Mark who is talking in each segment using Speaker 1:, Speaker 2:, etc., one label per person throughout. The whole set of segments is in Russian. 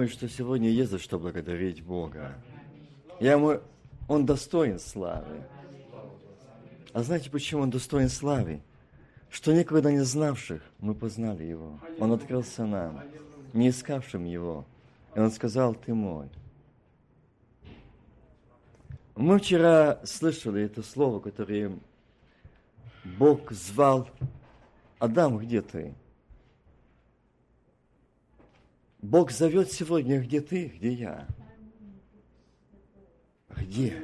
Speaker 1: Думаю, что сегодня есть за что благодарить Бога. Я ему, он достоин славы. А знаете, почему он достоин славы? Что никогда не знавших мы познали его. Он открылся нам, не искавшим его. И он сказал, ты мой. Мы вчера слышали это слово, которое Бог звал Адам, где ты? Бог зовет сегодня, где ты, где я? Где?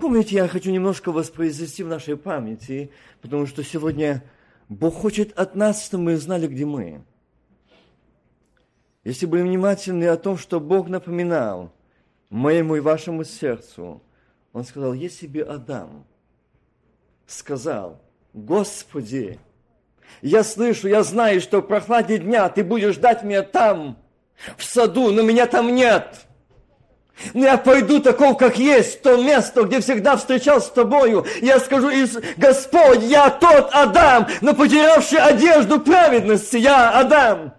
Speaker 1: Помните, я хочу немножко воспроизвести в нашей памяти, потому что сегодня Бог хочет от нас, чтобы мы знали, где мы. Если были внимательны о том, что Бог напоминал моему и вашему сердцу, Он сказал, если бы Адам сказал, Господи, я слышу, я знаю, что в прохладе дня ты будешь ждать меня там, в саду, но меня там нет. Но я пойду таков, как есть, то место, где всегда встречался с тобою. Я скажу, Господь, я тот Адам, но потерявший одежду праведности, я Адам.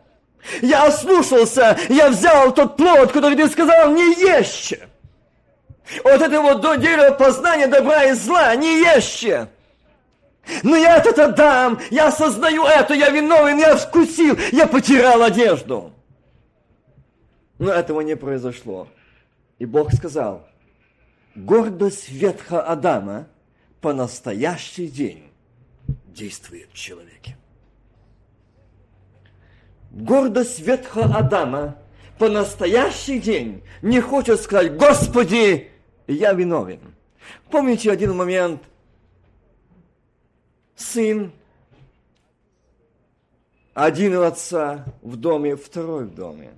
Speaker 1: Я ослушался, я взял тот плод, который ты сказал, не ешьте. Вот это вот до дерева познания добра и зла, не ешьте. Но я этот Адам, я осознаю это, я виновен, я вкусил, я потерял одежду. Но этого не произошло. И Бог сказал, гордость ветха Адама по настоящий день действует в человеке. Гордость ветха Адама по настоящий день не хочет сказать, Господи, я виновен. Помните один момент – сын, один у отца в доме, второй в доме.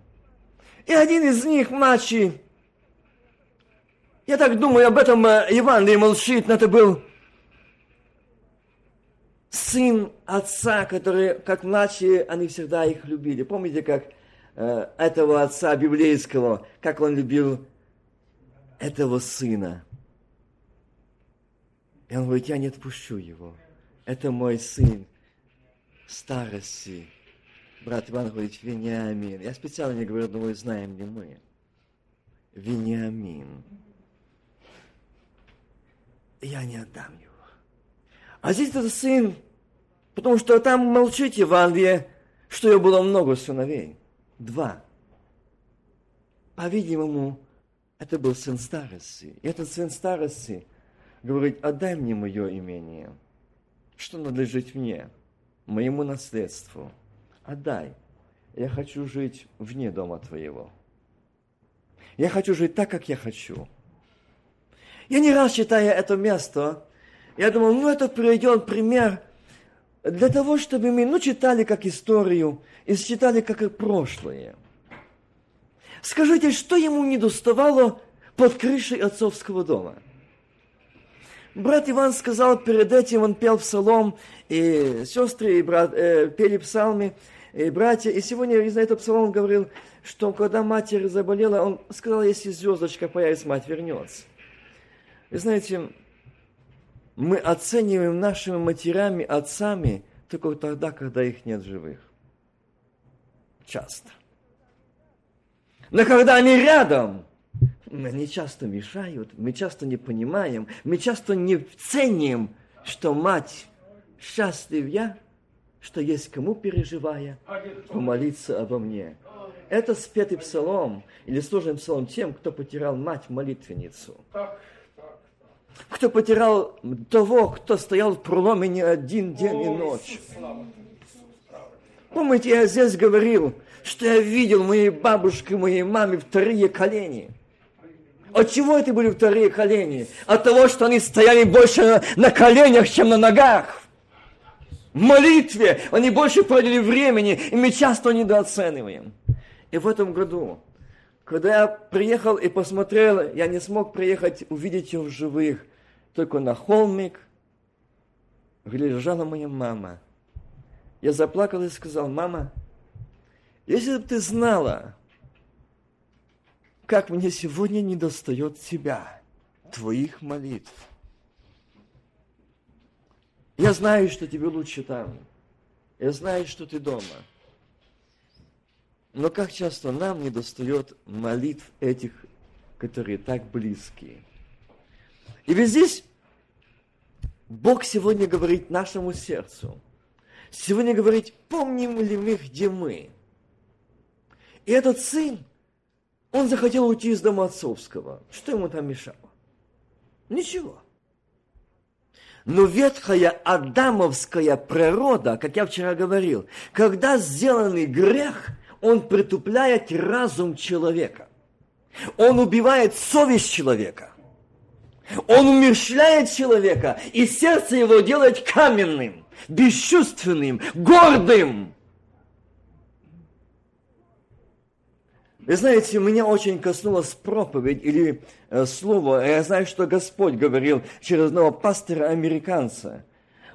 Speaker 1: И один из них, младший, я так думаю, об этом э, Евангелии молчит, но это был сын отца, который, как младшие, они всегда их любили. Помните, как э, этого отца библейского, как он любил этого сына. И он говорит, я не отпущу его это мой сын старости. Брат Иван говорит, Вениамин. Я специально не говорю, но вы знаем не мы. Вениамин. Я не отдам его. А здесь это сын, потому что там молчит Евангелие, что его было много сыновей. Два. По-видимому, это был сын старости. И этот сын старости говорит, отдай мне мое имение – что надлежит мне, моему наследству. Отдай. Я хочу жить вне дома твоего. Я хочу жить так, как я хочу. Я не раз читая это место, я думал, ну это приведен пример для того, чтобы мы, ну, читали как историю и читали как и прошлое. Скажите, что ему не доставало под крышей отцовского дома – Брат Иван сказал перед этим, он пел псалом, и сестры и брат, э, пели псалмы, и братья. И сегодня из этого псалом говорил, что когда матерь заболела, он сказал, если звездочка появится, мать вернется. Вы знаете, мы оцениваем нашими матерями, отцами только тогда, когда их нет живых. Часто. Но когда они рядом, они часто мешают, мы часто не понимаем, мы часто не ценим, что мать счастлив я, что есть кому переживая, помолиться обо мне. Это спетый псалом или сложный псалом тем, кто потерял мать-молитвенницу. Кто потерял того, кто стоял в проломе не один день и ночь. Помните, я здесь говорил, что я видел моей бабушке, моей маме вторые колени – от чего это были вторые колени? От того, что они стояли больше на, коленях, чем на ногах. В молитве они больше проводили времени, и мы часто недооцениваем. И в этом году, когда я приехал и посмотрел, я не смог приехать увидеть ее в живых, только на холмик, где лежала моя мама. Я заплакал и сказал, мама, если бы ты знала, как мне сегодня не достает тебя, твоих молитв. Я знаю, что тебе лучше там. Я знаю, что ты дома. Но как часто нам не достает молитв этих, которые так близкие. И ведь здесь Бог сегодня говорит нашему сердцу. Сегодня говорит, помним ли мы, где мы. И этот сын, он захотел уйти из дома отцовского. Что ему там мешало? Ничего. Но ветхая адамовская природа, как я вчера говорил, когда сделанный грех, он притупляет разум человека. Он убивает совесть человека. Он умерщвляет человека, и сердце его делает каменным, бесчувственным, гордым. Вы знаете, меня очень коснулась проповедь или э, слово. Я знаю, что Господь говорил через одного пастора-американца.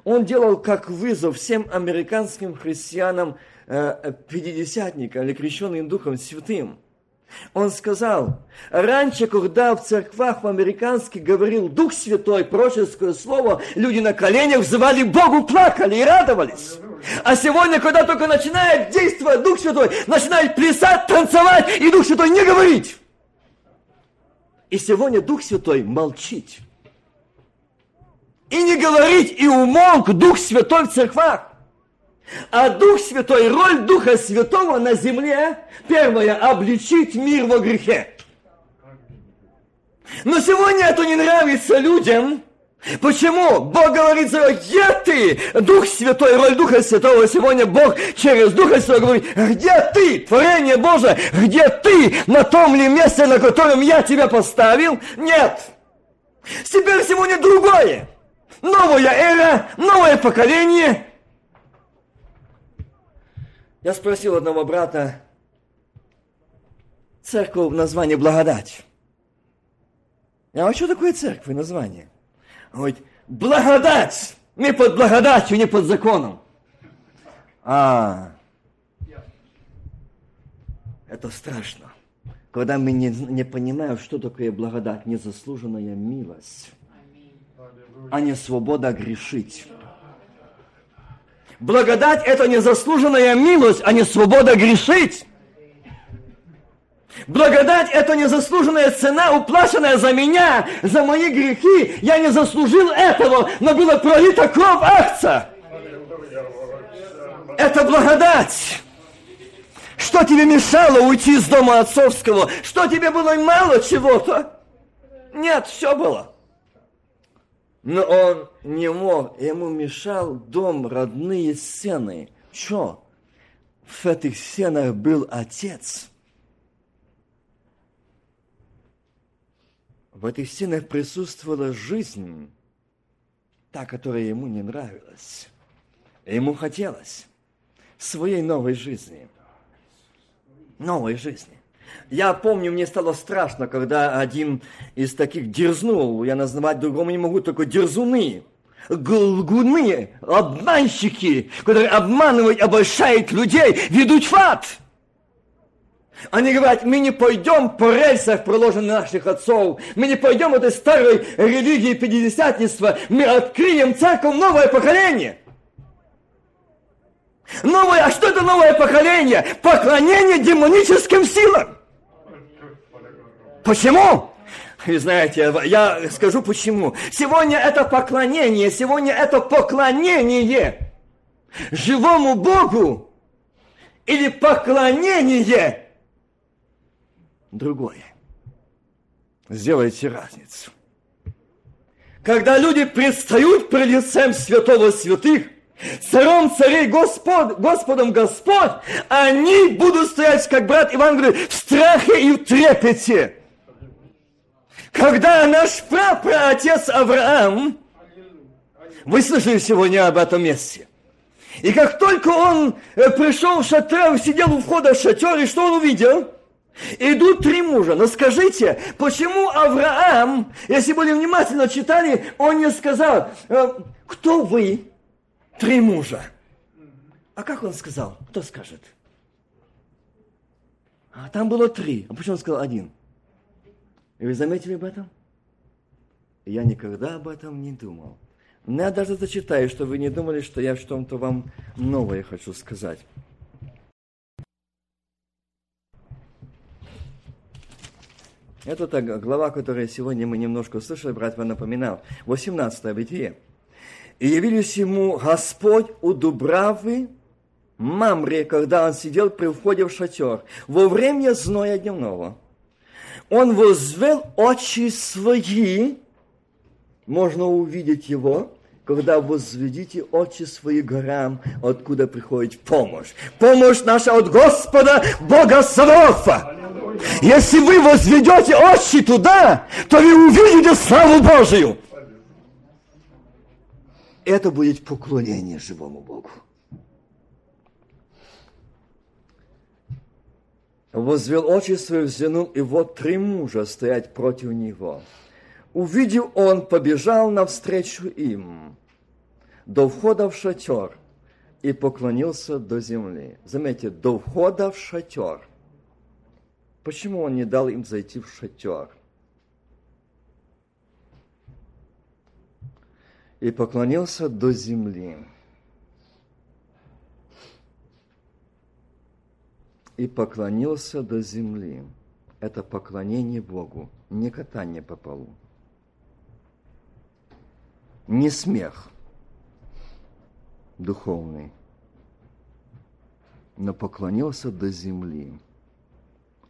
Speaker 1: Он делал как вызов всем американским христианам, э, пятидесятникам или крещенным Духом Святым – он сказал, раньше, когда в церквах в американских говорил Дух Святой, пророческое слово, люди на коленях взывали Богу, плакали и радовались. А сегодня, когда только начинает действовать Дух Святой, начинает плясать, танцевать, и Дух Святой не говорить. И сегодня Дух Святой молчить. И не говорить, и умолк Дух Святой в церквах. А Дух Святой, роль Духа Святого на земле, первое, обличить мир во грехе. Но сегодня это не нравится людям. Почему? Бог говорит, где ты? Дух Святой, роль Духа Святого. Сегодня Бог через Духа Святого говорит, где ты, творение Божие? Где ты на том ли месте, на котором я тебя поставил? Нет. Теперь сегодня другое. Новая эра, новое поколение – я спросил одного брата, церковь название благодать. Я говорю, а что такое церковь название? Он говорит, благодать! Не под благодатью, не под законом. А, это страшно. Когда мы не, не понимаем, что такое благодать, незаслуженная милость, а не свобода грешить. Благодать – это незаслуженная милость, а не свобода грешить. Благодать – это незаслуженная цена, уплаченная за меня, за мои грехи. Я не заслужил этого, но было пролито кровь акция. Это благодать. Что тебе мешало уйти из дома отцовского? Что тебе было мало чего-то? Нет, все было. Но он не мог, ему мешал дом, родные стены. Что? В этих стенах был отец. В этих стенах присутствовала жизнь, та, которая ему не нравилась. Ему хотелось своей новой жизни. Новой жизни. Я помню, мне стало страшно, когда один из таких дерзнул, я назвать другому не могу, только дерзуны, лгуны, обманщики, которые обманывают, обольщают людей, ведут в ад. Они говорят, мы не пойдем по рельсах, проложенных наших отцов, мы не пойдем этой старой религии пятидесятничества, мы откроем церковь новое поколение. Новое, а что это новое поколение? Поклонение демоническим силам. Почему? Вы знаете, я скажу почему. Сегодня это поклонение, сегодня это поклонение живому Богу или поклонение другое. Сделайте разницу. Когда люди предстают пред лицем святого святых, царем царей Господ, Господом Господь, они будут стоять, как брат Иван говорит, в страхе и в трепете. Когда наш прапраотец Авраам, вы слышали сегодня об этом месте, и как только он э, пришел в шатер, сидел у входа в шатер, и что он увидел? Идут три мужа. Но скажите, почему Авраам, если были внимательно читали, он не сказал, «Э, кто вы, три мужа? А как он сказал? Кто скажет? А там было три. А почему он сказал один? И вы заметили об этом? Я никогда об этом не думал. Но я даже зачитаю, что вы не думали, что я в чем-то вам новое хочу сказать. Это та глава, которую сегодня мы немножко слышали, брат вам напоминал. 18 бытие. «И явились ему Господь у Дубравы, Мамре, когда он сидел при входе в шатер, во время зноя дневного. Он возвел очи свои, можно увидеть его, когда возведите очи свои горам, откуда приходит помощь. Помощь наша от Господа, Бога Саваофа. Если вы возведете очи туда, то вы увидите славу Божию. Это будет поклонение живому Богу. Возвел очи свои, взглянул, и вот три мужа стоять против него – Увидев он, побежал навстречу им до входа в шатер и поклонился до земли. Заметьте, до входа в шатер. Почему он не дал им зайти в шатер? И поклонился до земли. И поклонился до земли. Это поклонение Богу, не катание по полу не смех духовный, но поклонился до земли.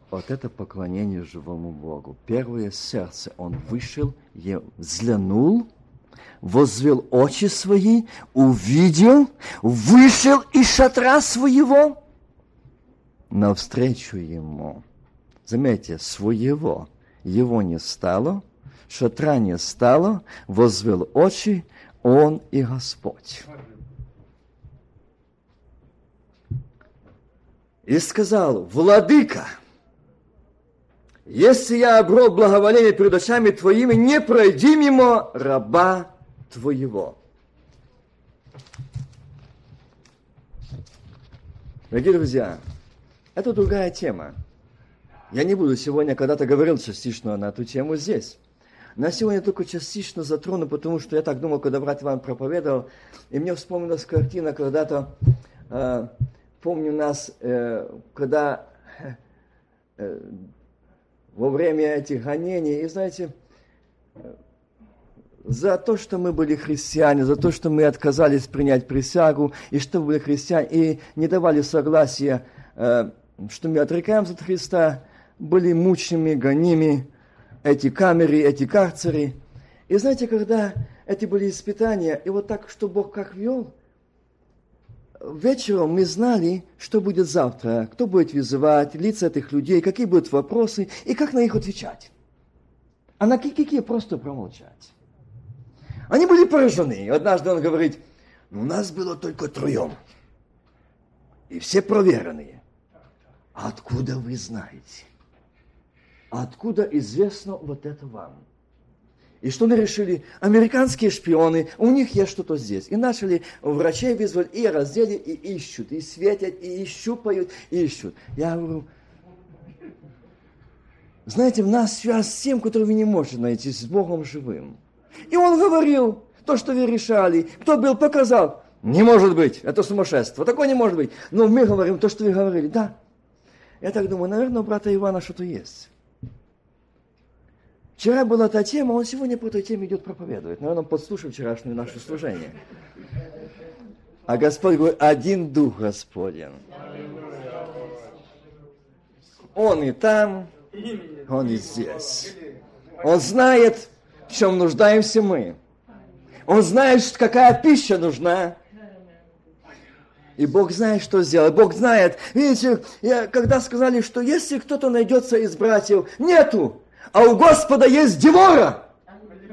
Speaker 1: Вот это поклонение живому Богу. Первое сердце он вышел, взглянул, возвел очи свои, увидел, вышел из шатра своего навстречу ему. Заметьте, своего его не стало – шатра не стало, возвел очи он и Господь. И сказал, Владыка, если я обрел благоволение перед очами Твоими, не пройди мимо раба Твоего. Дорогие друзья, это другая тема. Я не буду сегодня, когда-то говорил частично на эту тему здесь. На сегодня только частично затрону, потому что я так думал, когда брат Иван проповедовал, и мне вспомнилась картина когда-то, э, помню нас, э, когда э, во время этих гонений, и знаете, за то, что мы были христиане, за то, что мы отказались принять присягу, и что были христиане, и не давали согласия, э, что мы отрекаемся от Христа, были мучными, гоними, эти камеры, эти карцеры. И знаете, когда эти были испытания, и вот так, что Бог как вел, вечером мы знали, что будет завтра, кто будет вызывать, лица этих людей, какие будут вопросы и как на них отвечать. А на какие просто промолчать. Они были поражены. Однажды он говорит, у нас было только троем. И все проверенные. Откуда вы знаете? Откуда известно вот это вам? И что мы решили? Американские шпионы, у них есть что-то здесь. И начали врачей вызвать, и раздели, и ищут, и светят, и щупают, и ищут. Я говорю, знаете, в нас связь с тем, который вы не можете найти, с Богом живым. И он говорил, то, что вы решали, кто был, показал. Не может быть, это сумасшествие, такое не может быть. Но мы говорим то, что вы говорили, да. Я так думаю, наверное, у брата Ивана что-то есть. Вчера была та тема, он сегодня по этой теме идет проповедовать. Наверное, он подслушал вчерашнее наше служение. А Господь говорит, один Дух Господен. Он и там, Он и здесь. Он знает, в чем нуждаемся мы. Он знает, какая пища нужна. И Бог знает, что сделать. Бог знает. Видите, я, когда сказали, что если кто-то найдется из братьев, нету а у Господа есть Девора,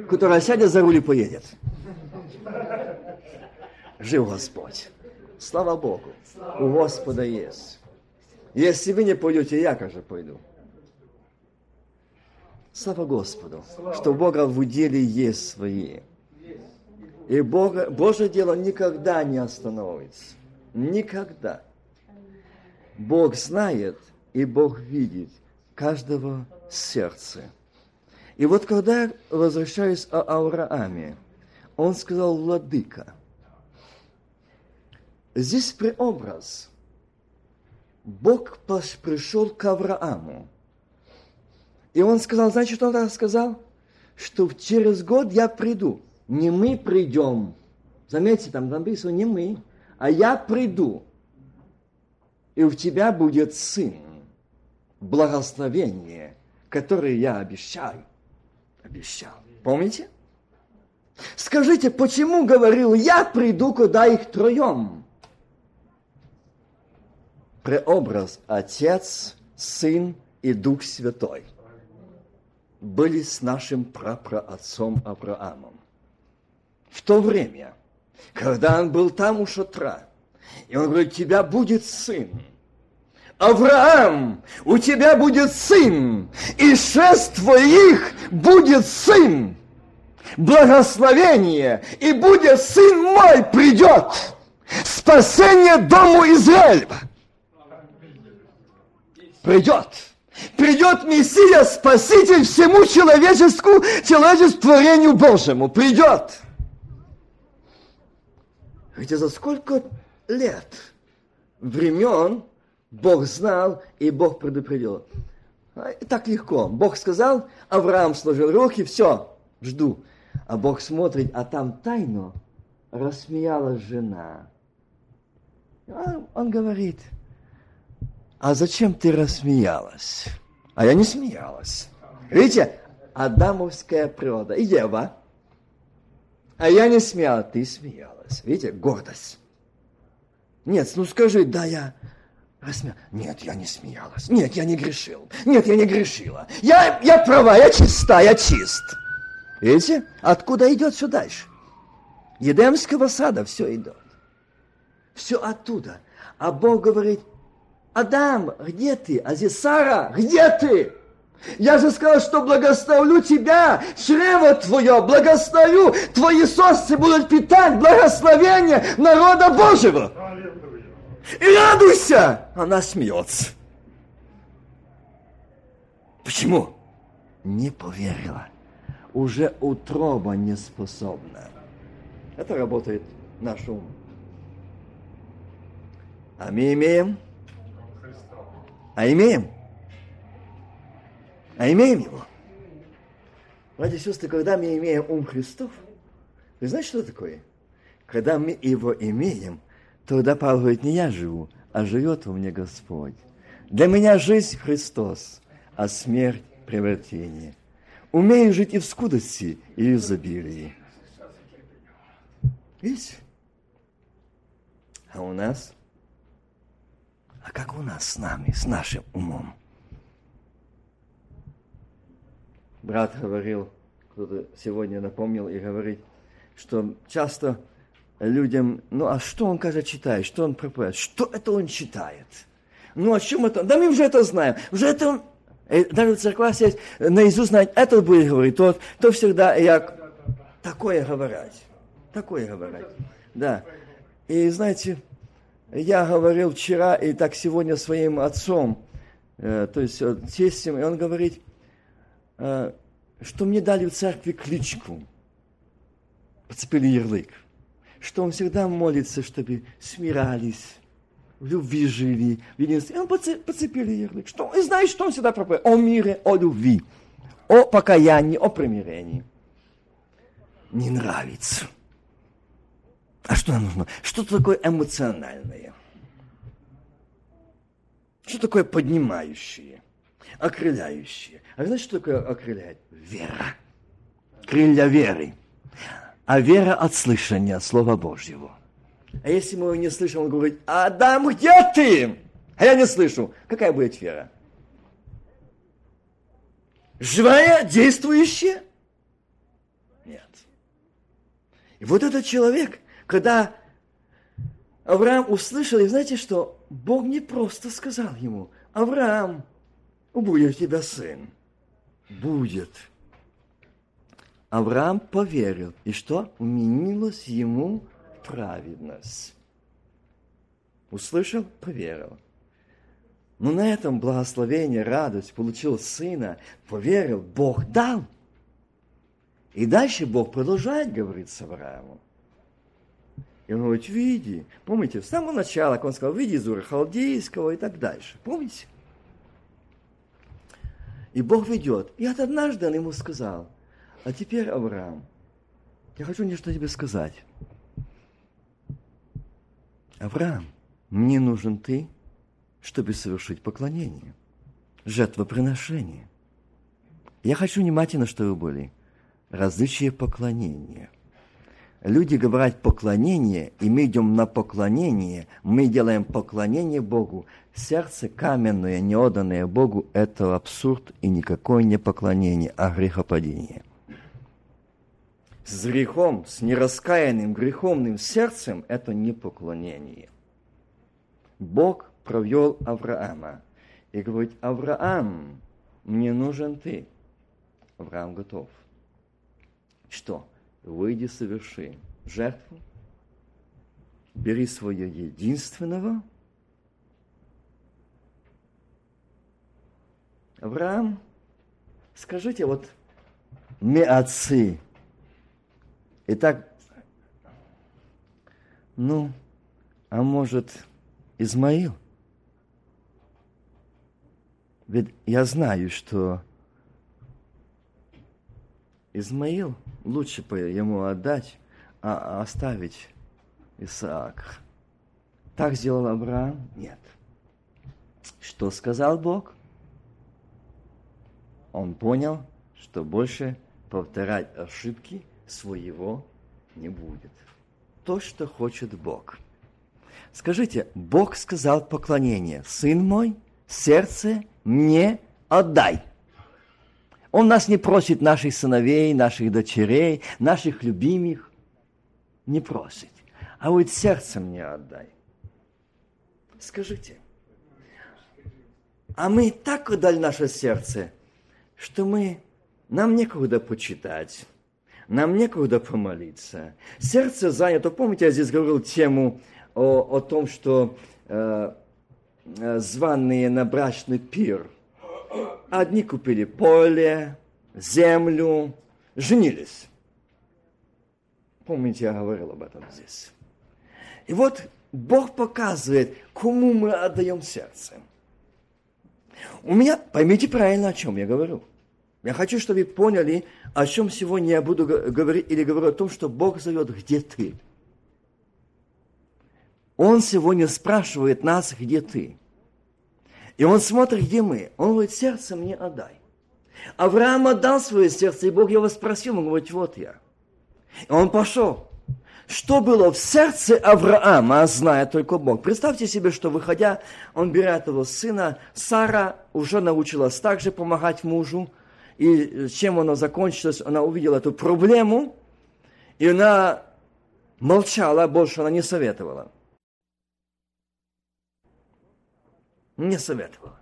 Speaker 1: которая сядет за руль и поедет. Жив Господь. Слава Богу. У Господа есть. Если вы не пойдете, я, же пойду. Слава Господу, что Бога в уделе есть свои. И Бога, Божье дело никогда не остановится. Никогда. Бог знает и Бог видит каждого сердца. И вот когда я возвращаюсь о Аврааме, он сказал «Владыка». Здесь преобраз. Бог пришел к Аврааму. И он сказал, знаете, что он сказал? Что через год я приду. Не мы придем. Заметьте, там написано не мы, а я приду. И у тебя будет сын. Благословение, которое я обещаю. Обещал. Помните? Скажите, почему говорил, я приду, куда их троем? Преобраз Отец, Сын и Дух Святой были с нашим прапраотцом Авраамом. В то время, когда он был там у шатра, и он говорит, тебя будет сын. Авраам, у тебя будет сын, и шесть твоих будет сын благословение, и будет сын мой придет, спасение дому Израиля. Придет. Придет Мессия, Спаситель всему человечеству, человечеству творению Божьему. Придет. Хотя за сколько лет, времен Бог знал и Бог предупредил. Так легко. Бог сказал, Авраам сложил руки, все, жду. А Бог смотрит, а там тайно рассмеялась жена. Он, он говорит, а зачем ты рассмеялась? А я не смеялась. Видите, адамовская природа. И Ева. А я не смеялась, ты смеялась. Видите, гордость. Нет, ну скажи, да, я рассмеялась. Нет, я не смеялась. Нет, я не грешил. Нет, я не грешила. Я, я права, я чиста, я чист. Видите? Откуда идет все дальше? Едемского сада все идет. Все оттуда. А Бог говорит, Адам, где ты? А здесь Сара, где ты? Я же сказал, что благословлю тебя, чрево твое, благословлю, твои сосцы будут питать благословение народа Божьего. И радуйся! Она смеется. Почему? Не поверила уже утроба не способна. Это работает наш ум. А мы имеем? А имеем? А имеем его? Братья и сестры, когда мы имеем ум Христов, вы знаете, что такое? Когда мы его имеем, тогда Павел говорит, не я живу, а живет во мне Господь. Для меня жизнь Христос, а смерть превратение. Умею жить и в скудости, и в изобилии. Видите? А у нас? А как у нас с нами, с нашим умом? Брат говорил, кто-то сегодня напомнил и говорит, что часто людям, ну а что он, кажется, читает, что он проповедует, что это он читает? Ну о чем это? Да мы уже это знаем, уже это даже в церквах есть наизусть знать, это будет говорить, то, то всегда я такое говорить. Такое говорить. Да. И знаете, я говорил вчера и так сегодня своим отцом, э, то есть э, тестем, и он говорит, э, что мне дали в церкви кличку, подцепили ярлык, что он всегда молится, чтобы смирались, в любви жили, в единстве. И он подцепили ярлык. Что? И знаешь, что он всегда проповедует? О мире, о любви, о покаянии, о примирении. Не нравится. А что нам нужно? Что такое эмоциональное? Что такое поднимающее? Окрыляющее. А знаете, что такое окрыляет? Вера. Крылья веры. А вера от слышания Слова Божьего. А если мы не слышим, он говорит, Адам, где ты? А я не слышу. Какая будет вера? Живая, действующая? Нет. И вот этот человек, когда Авраам услышал, и знаете что? Бог не просто сказал ему, Авраам, будет у тебя сын. Будет. Авраам поверил. И что? Уменилось ему праведность. Услышал, поверил. Но на этом благословение, радость, получил сына, поверил, Бог дал. И дальше Бог продолжает говорить с Авраамом. И он говорит, види. Помните, с самого начала, как он сказал, види из Ура Халдейского и так дальше. Помните? И Бог ведет. И вот однажды он ему сказал, а теперь, Авраам, я хочу нечто тебе сказать. Авраам, мне нужен ты, чтобы совершить поклонение, жертвоприношение. Я хочу внимательно, чтобы были. Различие поклонения. Люди говорят поклонение, и мы идем на поклонение, мы делаем поклонение Богу. Сердце каменное, не отданное Богу, это абсурд и никакое не поклонение, а грехопадение. С грехом, с нераскаянным греховным сердцем это не поклонение. Бог провел Авраама и говорит, Авраам, мне нужен ты. Авраам готов. Что? Выйди, соверши жертву, бери свое единственного. Авраам, скажите, вот мы отцы. Итак, ну, а может, Измаил? Ведь я знаю, что Измаил лучше бы ему отдать, а оставить Исаака. Так сделал Авраам? Нет. Что сказал Бог? Он понял, что больше повторять ошибки своего не будет. То, что хочет Бог. Скажите, Бог сказал поклонение, сын мой, сердце мне отдай. Он нас не просит наших сыновей, наших дочерей, наших любимых. Не просит. А вот сердце мне отдай. Скажите, а мы так отдали наше сердце, что мы, нам некуда почитать, нам некуда помолиться. Сердце занято. Помните, я здесь говорил тему о, о том, что э, э, званые на брачный пир – Одни купили поле, землю, женились. Помните, я говорил об этом здесь. И вот Бог показывает, кому мы отдаем сердце. У меня, поймите правильно, о чем я говорю. Я хочу, чтобы вы поняли, о чем сегодня я буду говорить, или говорю о том, что Бог зовет, где ты. Он сегодня спрашивает нас, где ты. И он смотрит, где мы. Он говорит, сердце мне отдай. Авраам отдал свое сердце, и Бог его спросил, он говорит, вот я. И он пошел. Что было в сердце Авраама, зная только Бог. Представьте себе, что выходя, он берет его сына, Сара уже научилась также помогать мужу, и чем она закончилась, она увидела эту проблему, и она молчала, больше она не советовала. не советовала.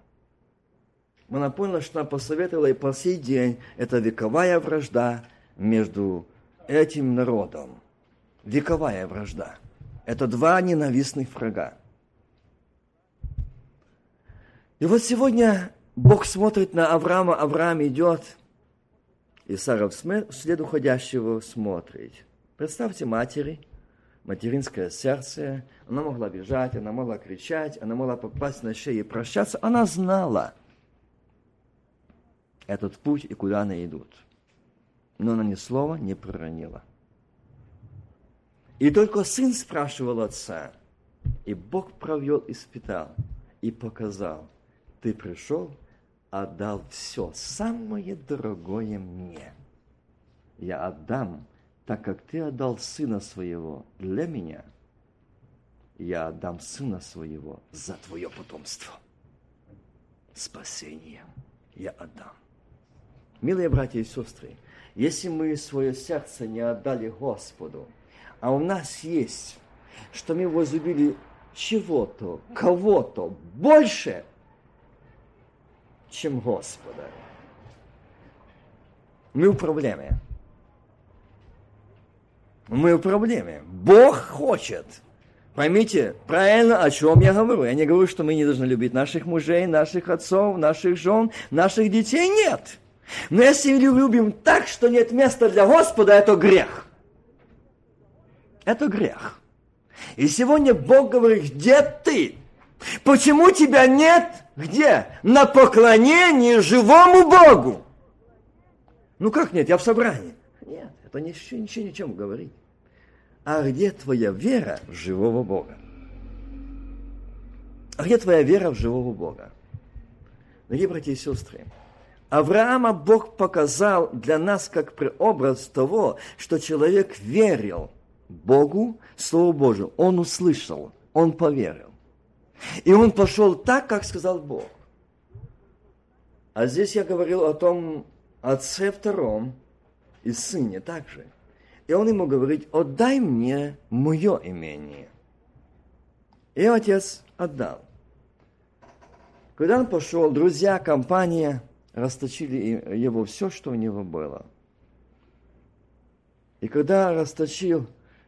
Speaker 1: Она поняла, что она посоветовала, и по сей день это вековая вражда между этим народом. Вековая вражда. Это два ненавистных врага. И вот сегодня Бог смотрит на Авраама, Авраам идет, и Сара вслед уходящего смотрит. Представьте матери – материнское сердце, она могла бежать, она могла кричать, она могла попасть на шею и прощаться. Она знала этот путь и куда она идут. Но она ни слова не проронила. И только сын спрашивал отца, и Бог провел, испытал и показал, ты пришел, отдал все, самое дорогое мне. Я отдам так как ты отдал сына своего для меня, я отдам сына своего за твое потомство. Спасение я отдам. Милые братья и сестры, если мы свое сердце не отдали Господу, а у нас есть, что мы возлюбили чего-то, кого-то больше, чем Господа, мы в проблеме мы в проблеме. Бог хочет. Поймите правильно, о чем я говорю. Я не говорю, что мы не должны любить наших мужей, наших отцов, наших жен, наших детей. Нет. Но если мы любим так, что нет места для Господа, это грех. Это грех. И сегодня Бог говорит, где ты? Почему тебя нет где? На поклонении живому Богу. Ну как нет, я в собрании. Нет, это ничего, ничего, ничем говорить. А где твоя вера в живого Бога? А где твоя вера в живого Бога? Дорогие братья и сестры, Авраама Бог показал для нас как преобраз того, что человек верил Богу, Слову Божию. Он услышал, он поверил. И он пошел так, как сказал Бог. А здесь я говорил о том отце втором и сыне также. И он ему говорит, отдай мне мое имение. И отец отдал. Когда он пошел, друзья, компания расточили его все, что у него было. И когда расточил,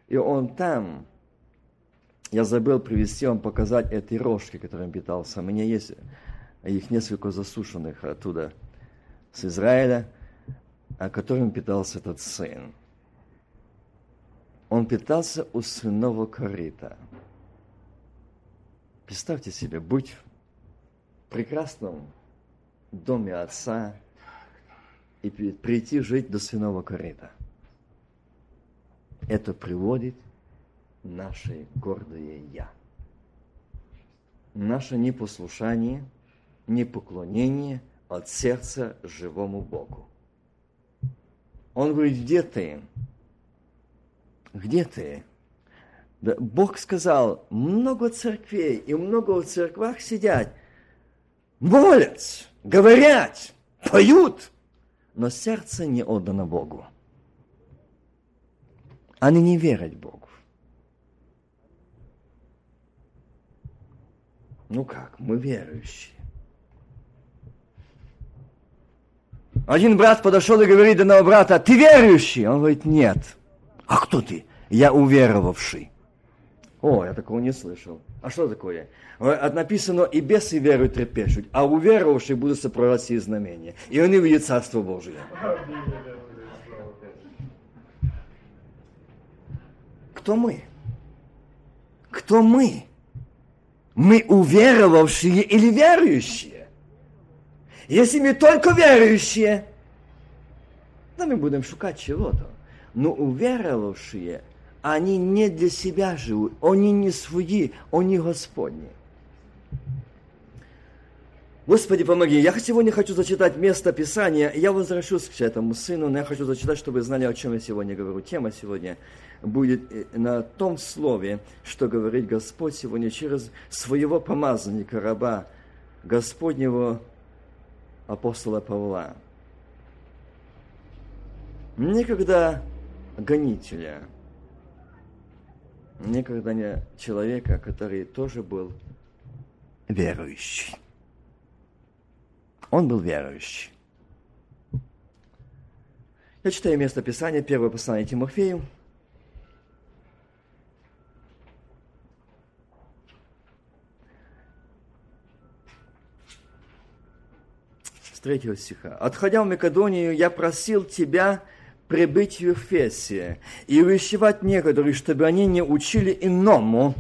Speaker 1: и он там, я забыл привезти вам показать эти рожки, которым питался. У меня есть их несколько засушенных оттуда, с Израиля, о котором питался этот сын. Он питался у свиного корита. Представьте себе, быть в прекрасном доме отца и прийти жить до свиного корита. Это приводит наше гордое «я». Наше непослушание, непоклонение от сердца живому Богу. Он говорит, где ты? Где ты? Да, Бог сказал, много церквей и много в церквах сидят, молятся, говорят, поют, но сердце не отдано Богу. Они не верят Богу. Ну как, мы верующие. Один брат подошел и говорит до одного брата, ты верующий? Он говорит, нет. А кто ты? Я уверовавший. О, я такого не слышал. А что такое? Написано, и бесы веруют трепещут, а уверовавшие будут сопровождать сие знамения. И они увидят Царство Божие. Кто мы? Кто мы? Мы уверовавшие или верующие? Если мы только верующие, то мы будем шукать чего-то. Но уверовавшие, они не для себя живут, они не свои, они Господни. Господи, помоги. Я сегодня хочу зачитать место Писания. Я возвращусь к этому сыну, но я хочу зачитать, чтобы вы знали, о чем я сегодня говорю. Тема сегодня будет на том слове, что говорит Господь сегодня через своего помазанника, раба Господнего апостола Павла. Никогда гонителя, никогда не человека, который тоже был верующий. Он был верующий. Я читаю место Писания, первое послание Тимофею. С третьего стиха. «Отходя в Македонию, я просил тебя прибыть в Ефесе и увещевать некоторых, чтобы они не учили иному,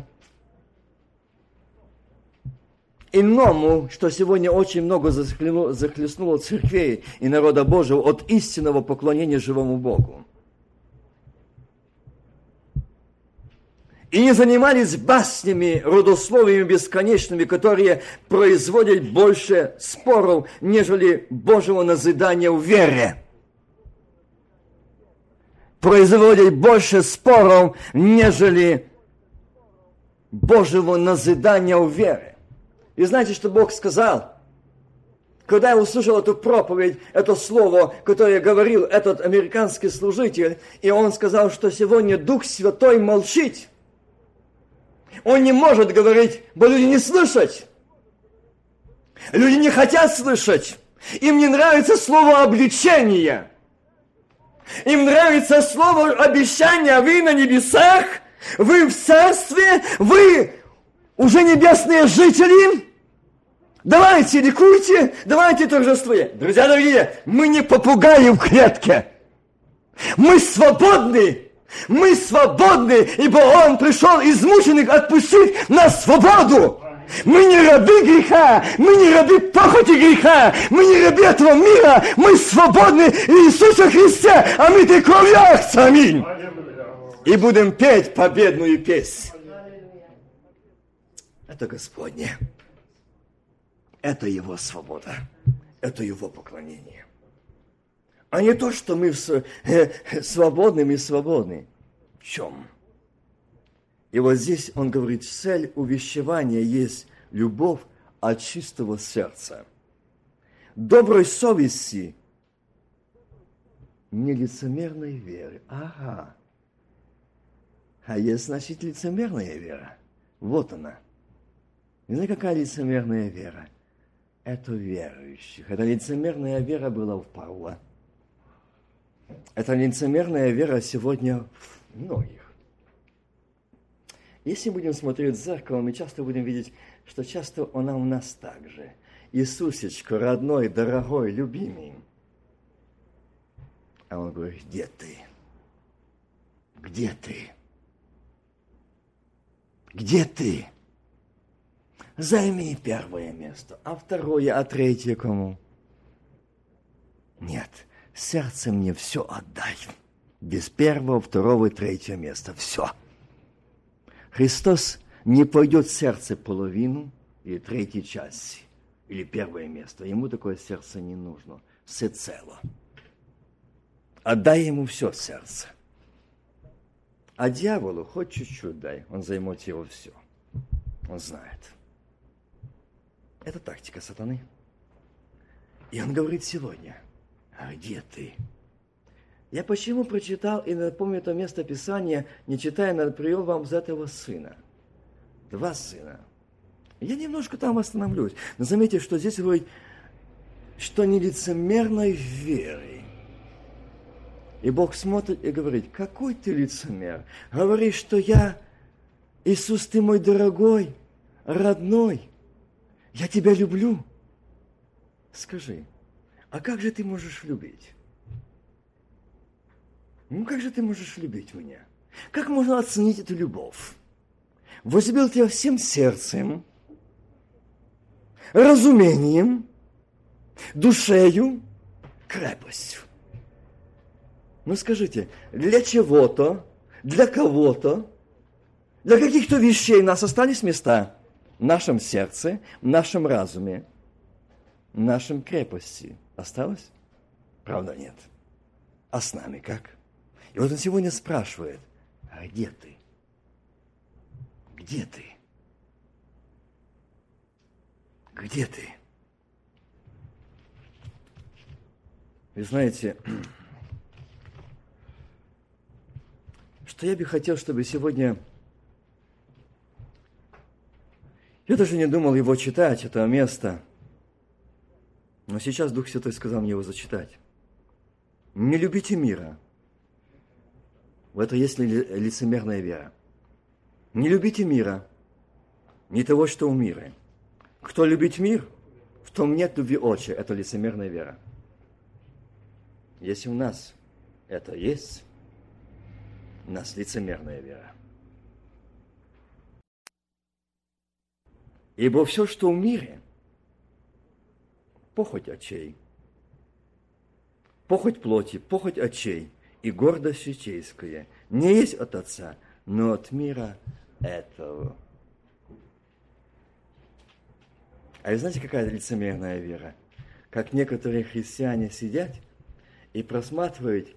Speaker 1: иному, что сегодня очень много захлестнуло, церквей и народа Божьего от истинного поклонения живому Богу. И не занимались баснями, родословиями бесконечными, которые производят больше споров, нежели Божьего назидания в вере. Производят больше споров, нежели Божьего назидания в вере. И знаете, что Бог сказал? Когда я услышал эту проповедь, это слово, которое говорил этот американский служитель, и он сказал, что сегодня Дух Святой молчит. Он не может говорить, бо люди не слышать. Люди не хотят слышать. Им не нравится слово обличения. Им нравится слово обещания. Вы на небесах, вы в царстве, вы уже небесные жители. Давайте ликуйте, давайте торжествуйте. Друзья дорогие, мы не попугаи в клетке. Мы свободны. Мы свободны, ибо Он пришел измученных отпустить на свободу. Мы не рабы греха, мы не рабы похоти греха, мы не рабы этого мира, мы свободны в Иисусе Христе, а мы ты кровью Аминь. И будем петь победную песнь. Это Господне. Это Его свобода. Это Его поклонение. А не то, что мы э, свободны, мы свободны. В чем? И вот здесь он говорит, цель увещевания есть любовь от чистого сердца, доброй совести, нелицемерной веры. Ага. А есть, значит, лицемерная вера. Вот она. Не знаю, какая лицемерная вера? Это верующих. Эта лицемерная вера была в Павла. Это лицемерная вера сегодня многих. Если будем смотреть в зеркало, мы часто будем видеть, что часто она у нас так же. Иисусечка, родной, дорогой, любимый. А он говорит, где ты? Где ты? Где ты? Займи первое место, а второе, а третье кому? Нет, сердце мне все отдай. Без первого, второго и третьего места. Все. Христос не пойдет сердце половину или третьей части, или первое место. Ему такое сердце не нужно, всецело. Отдай ему все сердце. А дьяволу хоть чуть-чуть дай, он займет его все. Он знает. Это тактика сатаны. И он говорит сегодня, а где ты? Я почему прочитал и напомню это место Писания, не читая, на привел вам за этого сына. Два сына. Я немножко там остановлюсь. Но заметьте, что здесь говорит, что нелицемерной верой. И Бог смотрит и говорит, какой ты лицемер? Говоришь, что я, Иисус, ты мой дорогой, родной, я тебя люблю. Скажи, а как же ты можешь любить? Ну как же ты можешь любить меня? Как можно оценить эту любовь? Возлюбил тебя всем сердцем, разумением, душею, крепостью. Ну скажите, для чего-то, для кого-то, для каких-то вещей у нас остались места в нашем сердце, в нашем разуме, в нашем крепости. Осталось? Правда, нет. А с нами как? И вот он сегодня спрашивает, а где ты? Где ты? Где ты? Вы знаете, что я бы хотел, чтобы сегодня... Я даже не думал его читать, это место. Но сейчас Дух Святой сказал мне его зачитать. Не любите мира – в это есть лицемерная вера. Не любите мира, не того, что у мира. Кто любит мир, в том нет любви отче. Это лицемерная вера. Если у нас это есть, у нас лицемерная вера. Ибо все, что в мире, похоть очей, похоть плоти, похоть очей – и гордость житейская не есть от Отца, но от мира этого. А вы знаете, какая лицемерная вера? Как некоторые христиане сидят и просматривают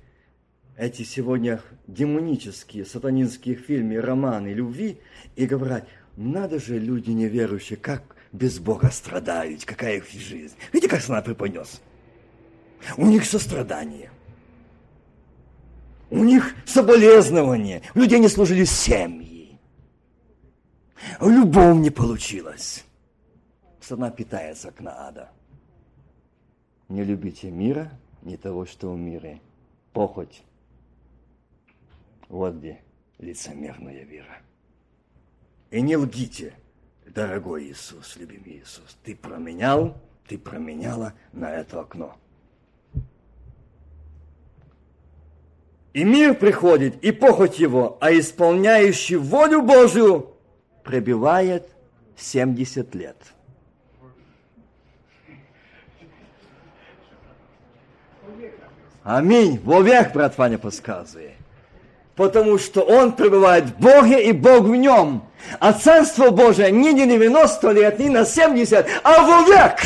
Speaker 1: эти сегодня демонические, сатанинские фильмы, романы любви и говорят, надо же люди неверующие, как без Бога страдают, какая их жизнь. Видите, как сна преподнес? У них сострадание – у них соболезнования, у людей не служили семьи. Любовь не получилась. Сатана питается к ада. Не любите мира, не того, что в мире. Похоть. Вот где лицемерная вера. И не лгите, дорогой Иисус, любимый Иисус. Ты променял, ты променяла на это окно. И мир приходит, и похоть его, а исполняющий волю Божию пробивает 70 лет. Аминь. Вовек, брат Ваня подсказывает. Потому что он пребывает в Боге и Бог в нем. А Царство Божие не на 90 лет, не на 70, а вовек.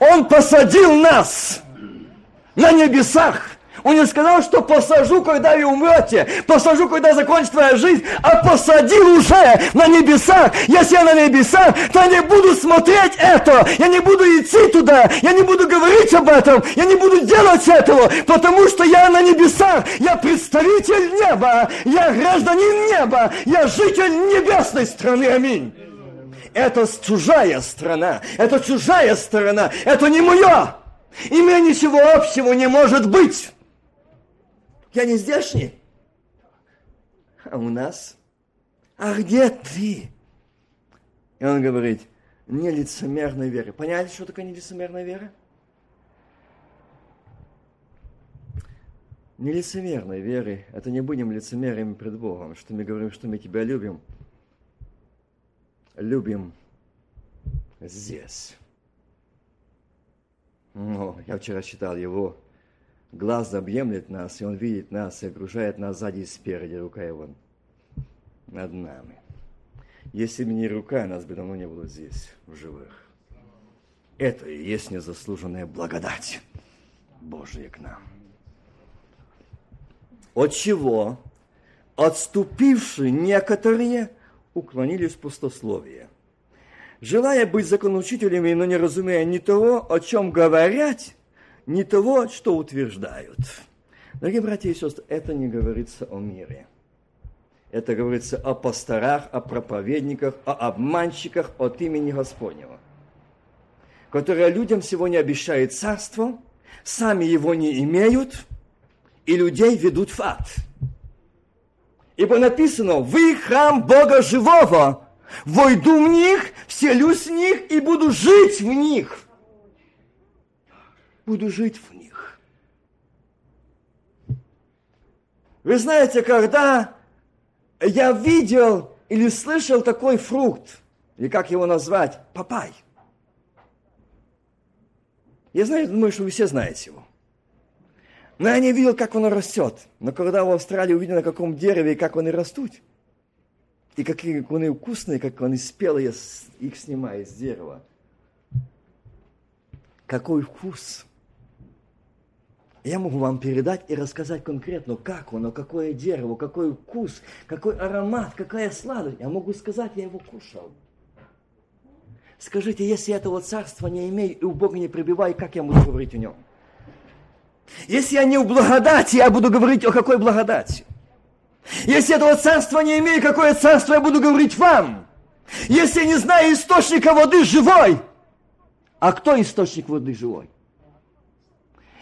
Speaker 1: Он посадил нас на небесах. Он не сказал, что посажу, когда вы умрете, посажу, когда закончится твоя жизнь, а посадил уже на небесах. Если я на небесах, то я не буду смотреть это, я не буду идти туда, я не буду говорить об этом, я не буду делать этого, потому что я на небесах, я представитель неба, я гражданин неба, я житель небесной страны. Аминь. Это чужая страна, это чужая сторона, это не мое. И мне ничего общего не может быть. Я не здешний. А у нас? А где ты? И он говорит, нелицемерной веры. Поняли, что такое нелицемерная вера? Нелицемерной веры – это не будем лицемерами пред Богом, что мы говорим, что мы тебя любим. Любим здесь. Ну, я вчера читал его глаз объемлет нас, и он видит нас и окружает нас сзади и спереди, рука его над нами. Если бы не рука, нас бы давно не было здесь, в живых. Это и есть незаслуженная благодать Божия к нам. От чего отступившие некоторые уклонились в пустословие. Желая быть законоучителями, но не разумея ни того, о чем говорять, не того, что утверждают. Дорогие братья и сестры, это не говорится о мире. Это говорится о пасторах, о проповедниках, о обманщиках от имени Господнего, которые людям сегодня обещают царство, сами его не имеют, и людей ведут в ад. Ибо написано, вы храм Бога живого, войду в них, вселюсь в них и буду жить в них – буду жить в них. Вы знаете, когда я видел или слышал такой фрукт, или как его назвать, папай. Я знаю, думаю, что вы все знаете его. Но я не видел, как он растет. Но когда в Австралии увидел, на каком дереве и как они растут, и какие они вкусные, как они спелые, их снимают с дерева. Какой вкус! Я могу вам передать и рассказать конкретно, как оно, какое дерево, какой вкус, какой аромат, какая сладость. Я могу сказать, я его кушал. Скажите, если этого царства не имею и у Бога не пребываю, как я буду говорить о нем? Если я не в благодати, я буду говорить о какой благодати? Если этого царства не имею, какое царство я буду говорить вам? Если я не знаю источника воды живой, а кто источник воды живой?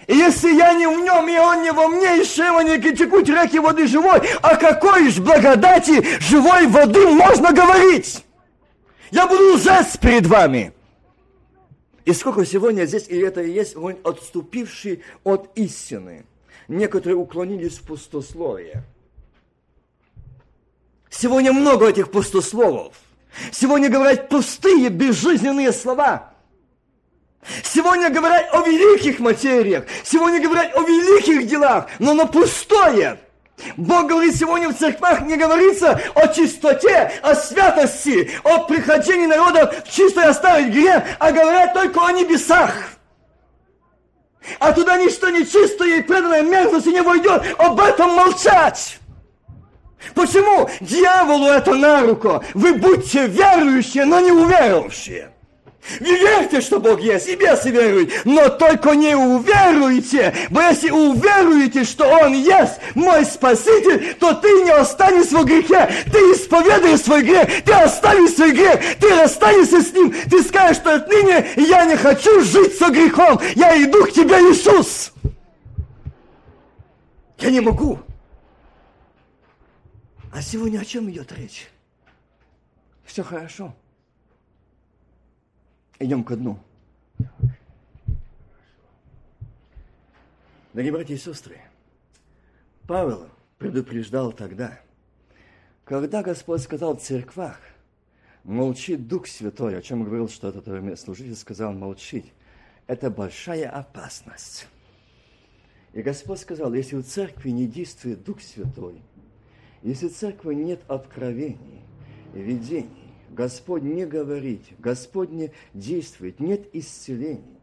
Speaker 1: И если я не в нем, и он не во мне, и шева текут реки воды живой, о какой ж благодати живой воды можно говорить? Я буду лжец перед вами. И сколько сегодня здесь, и это и есть он отступивший от истины. Некоторые уклонились в пустословие. Сегодня много этих пустословов. Сегодня говорят пустые, безжизненные слова. Сегодня говорят о великих материях, сегодня говорят о великих делах, но на пустое. Бог говорит, сегодня в церквах не говорится о чистоте, о святости, о прихождении народа в чистое оставить грех, а говорят только о небесах. А туда ничто нечистое и преданное мерзости не войдет, об этом молчать. Почему? Дьяволу это на руку. Вы будьте верующие, но не уверовавшие. Не верьте, что Бог есть, и бесы веруют, но только не уверуйте, бо если уверуете, что Он есть мой Спаситель, то ты не останешься в грехе, ты исповедуешь свой грех, ты оставишь свой грех, ты расстанешься с ним, ты скажешь, что отныне я не хочу жить со грехом, я иду к тебе, Иисус. Я не могу. А сегодня о чем идет речь? Все хорошо. Идем ко дну. Дорогие братья и сестры, Павел предупреждал тогда, когда Господь сказал в церквах, молчит Дух Святой, о чем говорил, что этот служитель сказал молчить. Это большая опасность. И Господь сказал, если в церкви не действует Дух Святой, если в церкви нет откровений, видений, Господь не говорит, Господь не действует, нет исцелений.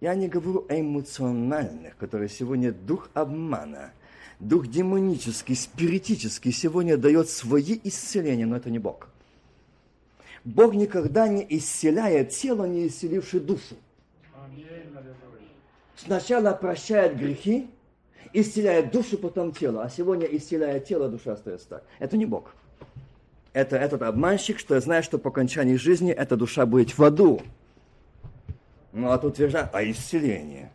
Speaker 1: Я не говорю о эмоциональных, которые сегодня дух обмана, дух демонический, спиритический сегодня дает свои исцеления, но это не Бог. Бог никогда не исцеляет тело, не исцеливший душу. Сначала прощает грехи, исцеляет душу, потом тело. А сегодня исцеляет тело, душа остается так. Это не Бог. Это этот обманщик, что знает, что по окончании жизни эта душа будет в аду. Ну, а тут утверждает, а исцеление.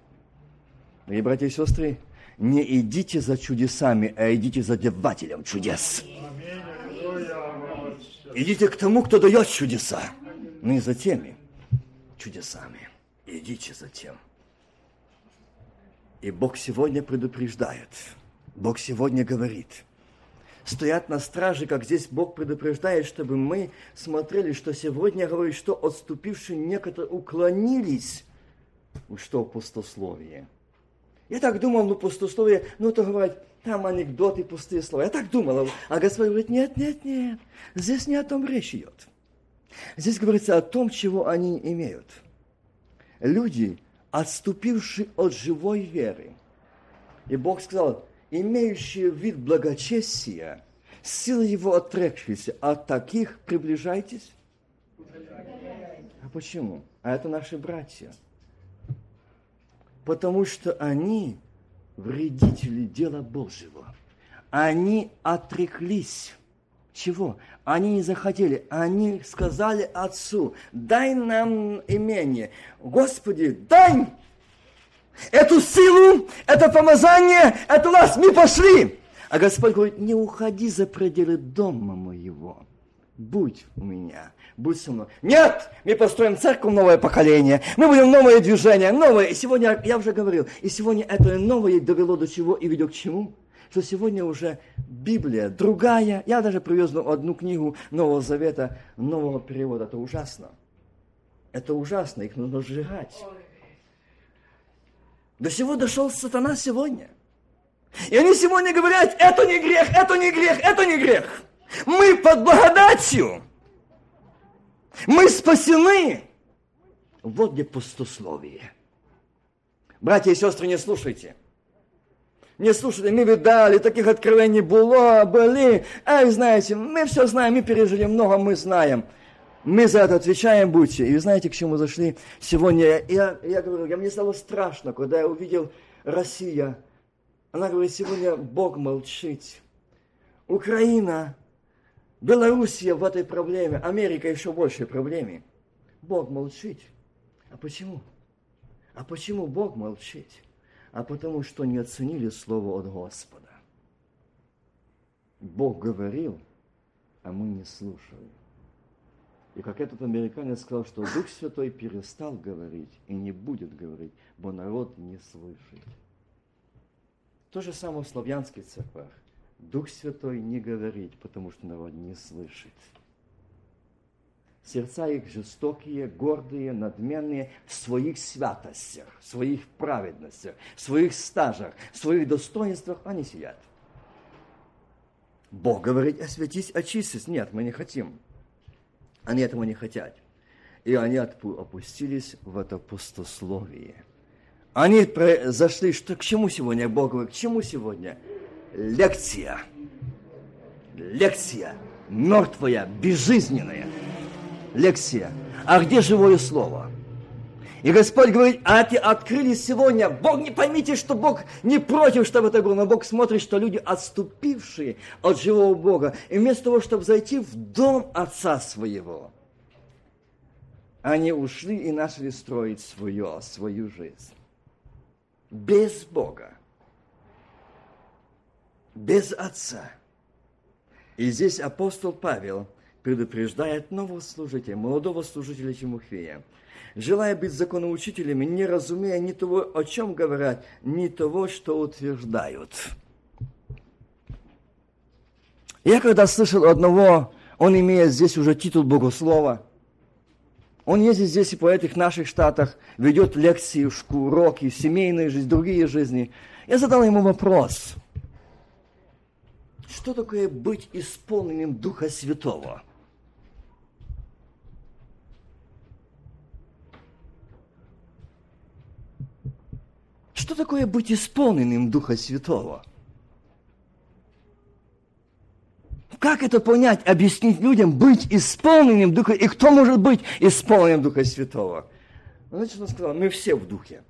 Speaker 1: И, братья и сестры, не идите за чудесами, а идите за девателем чудес. Идите к тому, кто дает чудеса. Не за теми чудесами. Идите за тем. И Бог сегодня предупреждает. Бог сегодня говорит. Стоят на страже, как здесь Бог предупреждает, чтобы мы смотрели, что сегодня говорит, что отступившие некоторые уклонились. Что пустословие? Я так думал, ну пустословие, ну то говорит, там анекдоты, пустые слова. Я так думал. А Господь говорит, нет, нет, нет. Здесь не о том речь идет. Здесь говорится о том, чего они имеют. Люди отступивший от живой веры. И Бог сказал, имеющие вид благочестия, силы его отрекшиеся, от таких приближайтесь. А почему? А это наши братья. Потому что они вредители дела Божьего. Они отреклись. Чего? Они не захотели, они сказали отцу, дай нам имение. Господи, дай эту силу, это помазание, это нас, мы пошли. А Господь говорит, не уходи за пределы дома моего. Будь у меня, будь со мной. Нет, мы построим церковь новое поколение, мы будем новое движение, новое. И сегодня, я уже говорил, и сегодня это новое довело до чего и ведет к чему? что сегодня уже Библия другая. Я даже привез одну книгу Нового Завета, нового перевода. Это ужасно. Это ужасно, их нужно сжигать. До чего дошел сатана сегодня? И они сегодня говорят, это не грех, это не грех, это не грех. Мы под благодатью. Мы спасены. Вот где пустословие. Братья и сестры, не слушайте. Не слушайте, мы видали, таких откровений было, были. Ай, знаете, мы все знаем, мы пережили много, мы знаем. Мы за это отвечаем, будьте. И вы знаете, к чему зашли сегодня? Я, я говорю, я, мне стало страшно, когда я увидел Россия. Она говорит, сегодня Бог молчит. Украина, Белоруссия в этой проблеме, Америка еще большей проблеме. Бог молчит. А почему? А почему Бог молчит? а потому что не оценили слово от Господа. Бог говорил, а мы не слушали. И как этот американец сказал, что Дух Святой перестал говорить и не будет говорить, бо народ не слышит. То же самое в славянских церквах. Дух Святой не говорит, потому что народ не слышит. Сердца их жестокие, гордые, надменные в своих святостях, в своих праведностях, в своих стажах, в своих достоинствах они сидят. Бог говорит, осветись, очистись. Нет, мы не хотим. Они этого не хотят. И они опустились в это пустословие. Они зашли, что к чему сегодня Бог говорит, к чему сегодня? Лекция. Лекция мертвая, безжизненная лекция. А где живое слово? И Господь говорит, а ты открылись сегодня. Бог, не поймите, что Бог не против, чтобы это было, но Бог смотрит, что люди, отступившие от живого Бога, и вместо того, чтобы зайти в дом Отца своего, они ушли и начали строить свое, свою жизнь. Без Бога. Без Отца. И здесь апостол Павел – предупреждает нового служителя, молодого служителя Тимофея. Желая быть законоучителями, не разумея ни того, о чем говорят, ни того, что утверждают. Я когда слышал одного Он имеет здесь уже титул богослова. Он ездит здесь и по этих наших штатах, ведет лекции, уроки, семейные жизни, другие жизни. Я задал ему вопрос. Что такое быть исполненным Духа Святого? Что такое быть исполненным Духа Святого? Как это понять, объяснить людям, быть исполненным Духа, и кто может быть исполненным Духа Святого? Ну, значит, он сказал, мы все в Духе.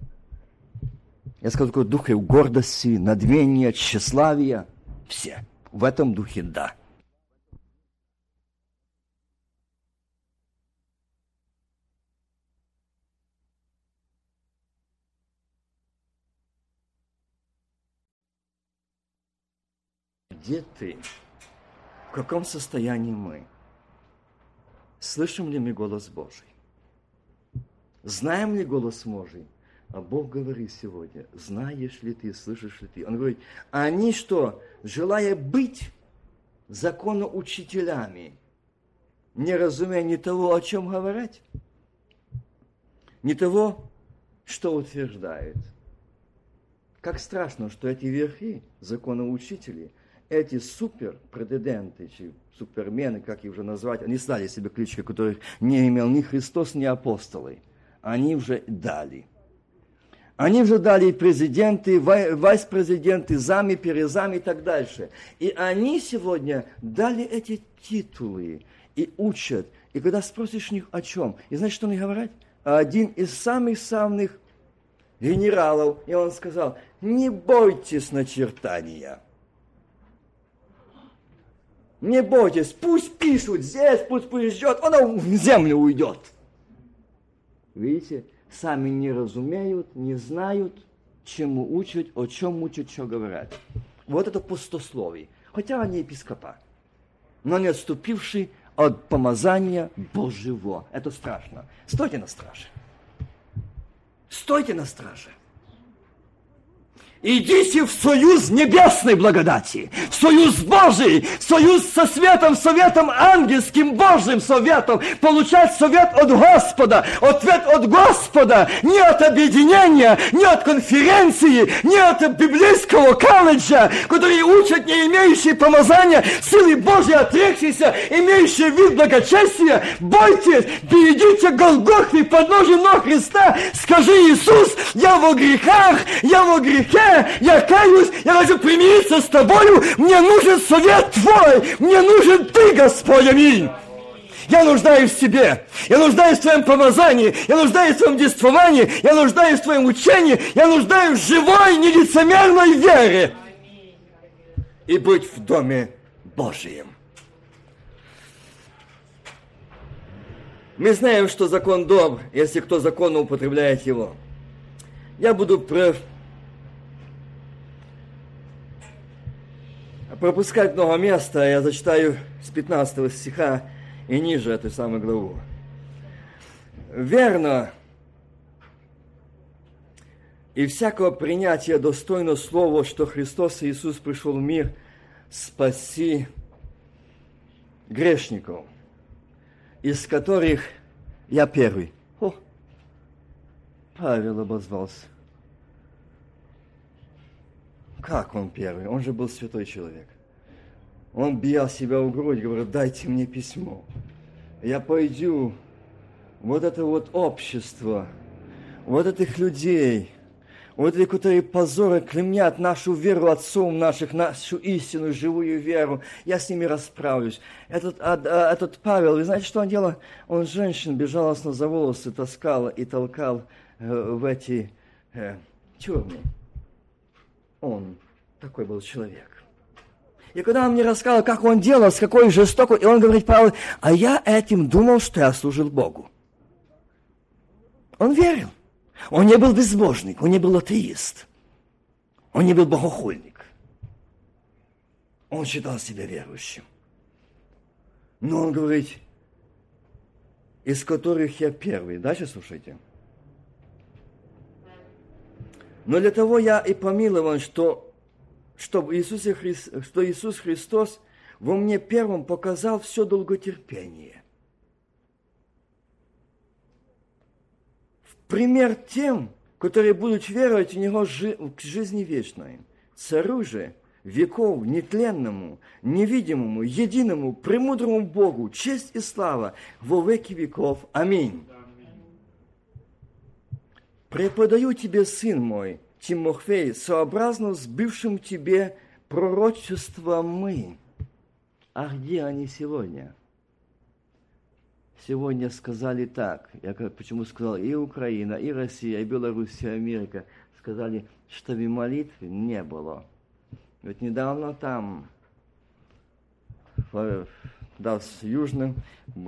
Speaker 1: Я сказал, такое Духе гордости, надмения, тщеславия, все. В этом Духе да. Где ты? В каком состоянии мы? Слышим ли мы голос Божий? Знаем ли голос Божий? А Бог говорит сегодня, знаешь ли ты, слышишь ли ты? Он говорит, они что, желая быть законоучителями, не разумея ни того, о чем говорить, ни того, что утверждает. Как страшно, что эти верхи, законоучители – эти супер-президенты, супермены, как их уже назвать, они стали себе клички, которых не имел ни Христос, ни апостолы. Они уже дали. Они уже дали президенты, вайс-президенты, зами, перезами и так дальше. И они сегодня дали эти титулы и учат. И когда спросишь них о чем, и знаешь, что они говорят? Один из самых-самых генералов, и он сказал, не бойтесь начертания. Не бойтесь, пусть пишут здесь, пусть пусть ждет, оно в землю уйдет. Видите, сами не разумеют, не знают, чему учат, о чем учат, что говорят. Вот это пустословие. Хотя они епископа, но не отступивший от помазания Божьего. Это страшно. Стойте на страже. Стойте на страже. Идите в союз небесной благодати, в союз Божий, в союз со светом, советом ангельским, Божьим советом, получать совет от Господа, ответ от Господа, не от объединения, не от конференции, не от библейского колледжа, которые учат не имеющие помазания, силы Божьей отрекшиеся, имеющие вид благочестия. Бойтесь, берегите Голгофы под ножи ног Христа, скажи Иисус, я во грехах, я во грехе, я каюсь, я хочу примириться с тобою, мне нужен совет твой, мне нужен ты, Господь, аминь. Я нуждаюсь в тебе. Я нуждаюсь в твоем помазании. Я нуждаюсь в твоем действовании. Я нуждаюсь в твоем учении. Я нуждаюсь в живой, нелицемерной вере. И быть в доме Божьем. Мы знаем, что закон добр, если кто законно употребляет его. Я буду пропускать много места, я зачитаю с 15 стиха и ниже эту самую главу. Верно, и всякого принятия достойно слова, что Христос Иисус пришел в мир спаси грешников, из которых я первый. О, Павел обозвался. Как он первый? Он же был святой человек. Он бил себя в грудь, говорит, дайте мне письмо. Я пойду, вот это вот общество, вот этих людей, вот эти, которые позоры клемнят нашу веру отцов наших, нашу истину, живую веру, я с ними расправлюсь. Этот, а, а, этот Павел, вы знаете, что он делал? Он женщин безжалостно за волосы таскал и толкал э, в эти э, тюрьмы он такой был человек. И когда он мне рассказал, как он делал, с какой жестокой, и он говорит, Павел, а я этим думал, что я служил Богу. Он верил. Он не был безбожник, он не был атеист. Он не был богохульник. Он считал себя верующим. Но он говорит, из которых я первый. Дальше слушайте. Но для того я и помилован, что, чтобы Иисус, Христ, что Иисус Христос во мне первым показал все долготерпение. В пример тем, которые будут веровать в Него к жизни вечной. Царю же веков нетленному, невидимому, единому, премудрому Богу, честь и слава во веки веков. Аминь. Преподаю тебе, сын мой, Тимофей, сообразно с бывшим тебе пророчеством А где они сегодня? Сегодня сказали так, я почему сказал и Украина, и Россия, и Беларусь, и Америка, сказали, чтобы молитвы не было. Ведь недавно там, да, с южным,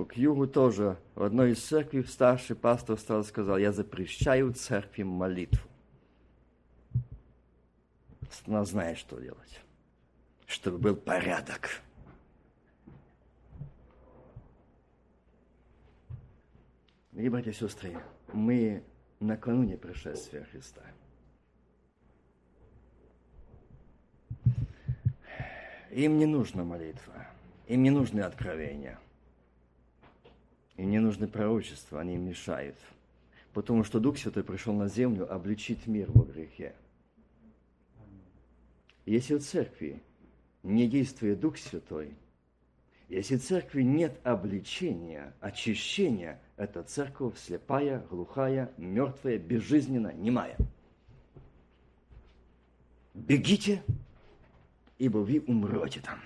Speaker 1: к югу тоже, в одной из церквей старший пастор стал сказал, я запрещаю церкви молитву. Она знает, что делать, чтобы был порядок. Дорогие братья и сестры, мы накануне пришествия Христа. Им не нужна молитва. Им не нужны откровения. Им не нужны пророчества, они им мешают. Потому что Дух Святой пришел на землю обличить мир во грехе. Если в церкви не действует Дух Святой, если в церкви нет обличения, очищения, эта церковь слепая, глухая, мертвая, безжизненная, немая. Бегите, ибо вы умрете там.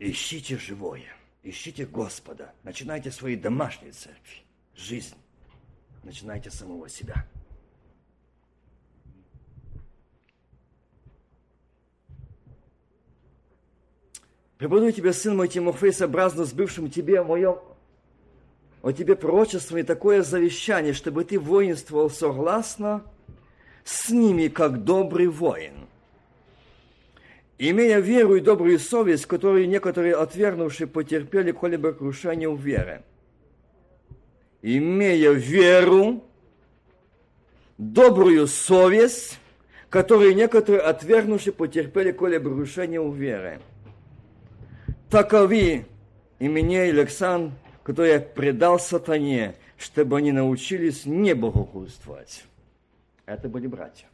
Speaker 1: Ищите живое, ищите Господа, начинайте свои домашние церкви, жизнь, начинайте самого себя. Преподаю тебе, сын мой Тимофей, сообразно с бывшим тебе моем, о тебе пророчество и такое завещание, чтобы ты воинствовал согласно с ними, как добрый воин имея веру и добрую совесть, которую некоторые отвергнувшие потерпели колебо крушение в вере. Имея веру, добрую совесть, которую некоторые отвергнувшие потерпели колебо крушение в вере. Такови имени Александр, который я предал сатане, чтобы они научились не богохульствовать. Это были братья.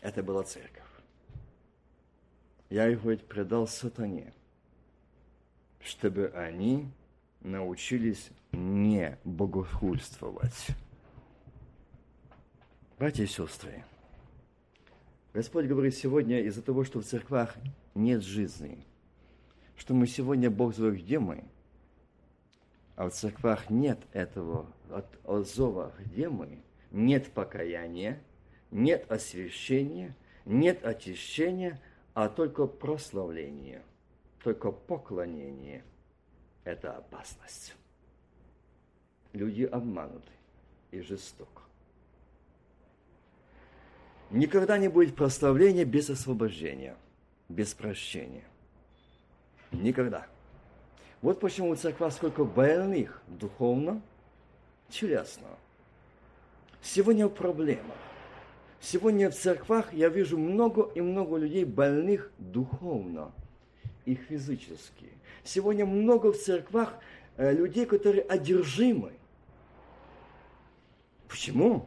Speaker 1: Это была церковь. Я их ведь предал сатане, чтобы они научились не богохульствовать. Братья и сестры, Господь говорит сегодня из-за того, что в церквах нет жизни, что мы сегодня Бог зовет, где мы, а в церквах нет этого от, от зова, где мы, нет покаяния, нет освящения, нет очищения, а только прославление, только поклонение. Это опасность. Люди обмануты и жестоко. Никогда не будет прославления без освобождения, без прощения. Никогда. Вот почему у церква сколько больных духовно, телесно. Сегодня проблема. Сегодня в церквах я вижу много и много людей больных духовно и физически. Сегодня много в церквах э, людей, которые одержимы. Почему?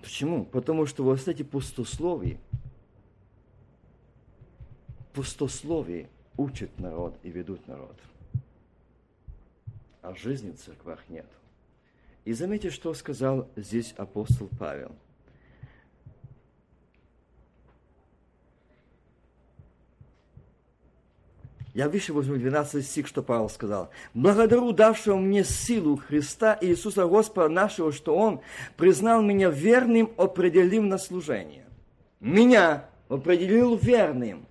Speaker 1: Почему? Потому что вот эти пустословия, пустословие учат народ и ведут народ. А жизни в церквах нет. И заметьте, что сказал здесь апостол Павел. Я выше возьму 12 стих, что Павел сказал. «Благодарю давшего мне силу Христа Иисуса Господа нашего, что Он признал меня верным, определив на служение». Меня определил верным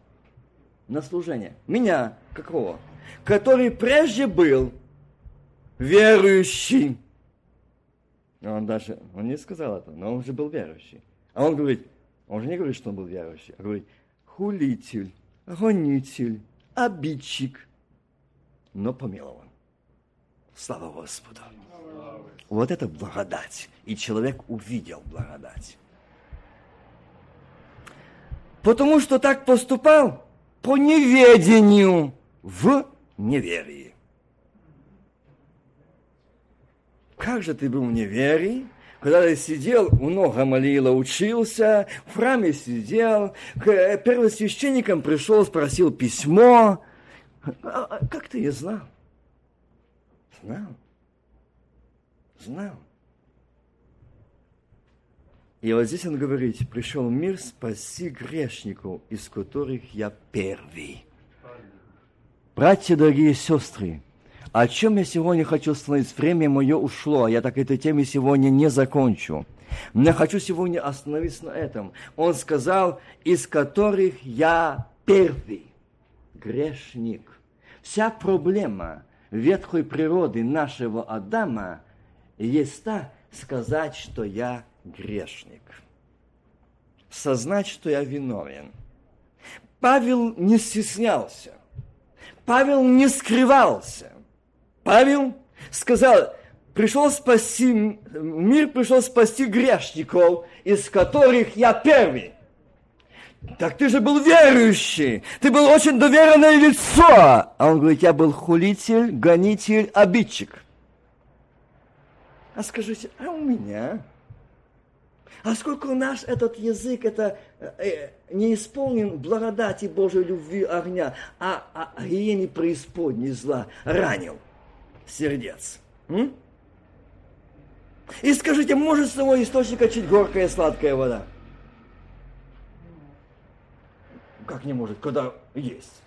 Speaker 1: на служение. Меня какого? Который прежде был верующий он даже, он не сказал это, но он же был верующий. А он говорит, он же не говорит, что он был верующий, а говорит, хулитель, гонитель, обидчик, но помилован. Слава Господу. Вот это благодать. И человек увидел благодать. потому что так поступал по неведению в неверии. Как же ты был в неверии, когда ты сидел, много молила, учился, в храме сидел, к э, первосвященникам пришел, спросил письмо. А, а, как ты ее знал? Знал. Знал. И вот здесь он говорит, пришел мир спаси грешников, из которых я первый. Братья, дорогие сестры, о чем я сегодня хочу остановиться? Время мое ушло, а я так этой теме сегодня не закончу. Но хочу сегодня остановиться на этом. Он сказал, из которых я первый грешник. Вся проблема ветхой природы нашего Адама есть та, сказать, что я грешник. Сознать, что я виновен. Павел не стеснялся. Павел не скрывался. Павел сказал, пришел спасти, мир пришел спасти грешников, из которых я первый. Так ты же был верующий, ты был очень доверенное лицо. А он говорит, я был хулитель, гонитель, обидчик. А скажите, а у меня? А сколько у нас этот язык, это э, не исполнен благодати Божьей любви огня, а, а, а гиене преисподней зла ранил сердец. М? И скажите, может с того источника чуть горькая сладкая вода? Как не может, когда есть?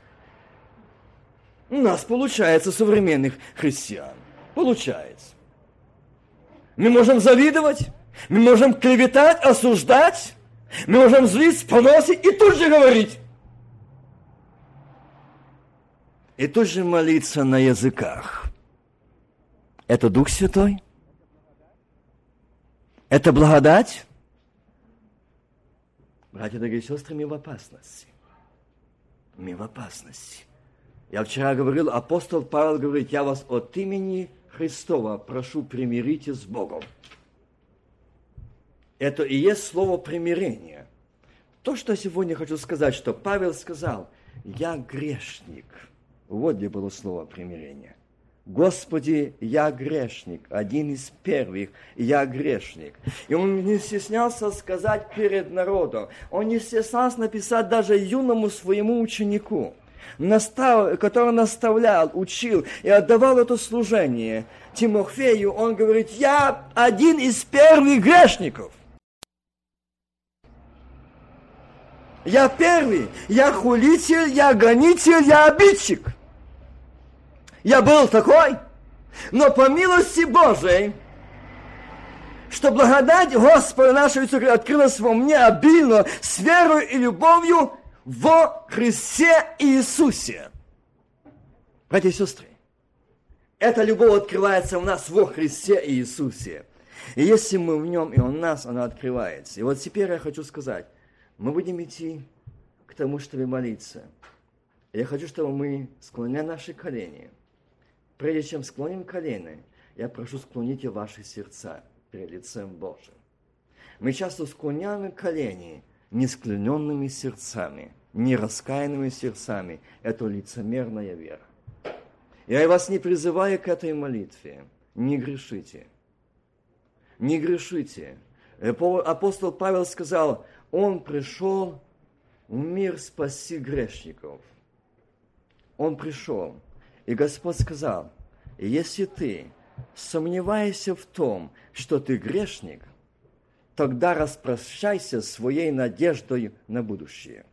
Speaker 1: У нас получается современных христиан. Получается. Мы можем завидовать, мы можем клеветать, осуждать, мы можем злить, поносить и тут же говорить. И тут же молиться на языках. Это Дух Святой? Это благодать? Братья, дорогие сестры, мы в опасности. Мы в опасности. Я вчера говорил, апостол Павел говорит, я вас от имени Христова прошу, примирите с Богом. Это и есть слово примирение. То, что сегодня хочу сказать, что Павел сказал, я грешник. Вот где было слово примирение. Господи, я грешник, один из первых, я грешник. И он не стеснялся сказать перед народом, он не стеснялся написать даже юному своему ученику, настав, который наставлял, учил и отдавал это служение Тимофею, он говорит, я один из первых грешников. Я первый, я хулитель, я гонитель, я обидчик. Я был такой, но по милости Божией, что благодать Господа нашего Иисуса открылась во мне обильно с верой и любовью во Христе Иисусе. Братья и сестры, эта любовь открывается у нас во Христе Иисусе. И если мы в нем, и он нас, она открывается. И вот теперь я хочу сказать, мы будем идти к тому, чтобы молиться. Я хочу, чтобы мы склоняли наши колени – Прежде чем склоним колено, я прошу склоните ваши сердца перед лицем Божьим. Мы часто склоняем колени не склоненными сердцами, не раскаянными сердцами. Это лицемерная вера. Я вас не призываю к этой молитве. Не грешите. Не грешите. Апостол Павел сказал, он пришел в мир спасти грешников. Он пришел. И Господь сказал, если ты сомневаешься в том, что ты грешник, тогда распрощайся своей надеждой на будущее.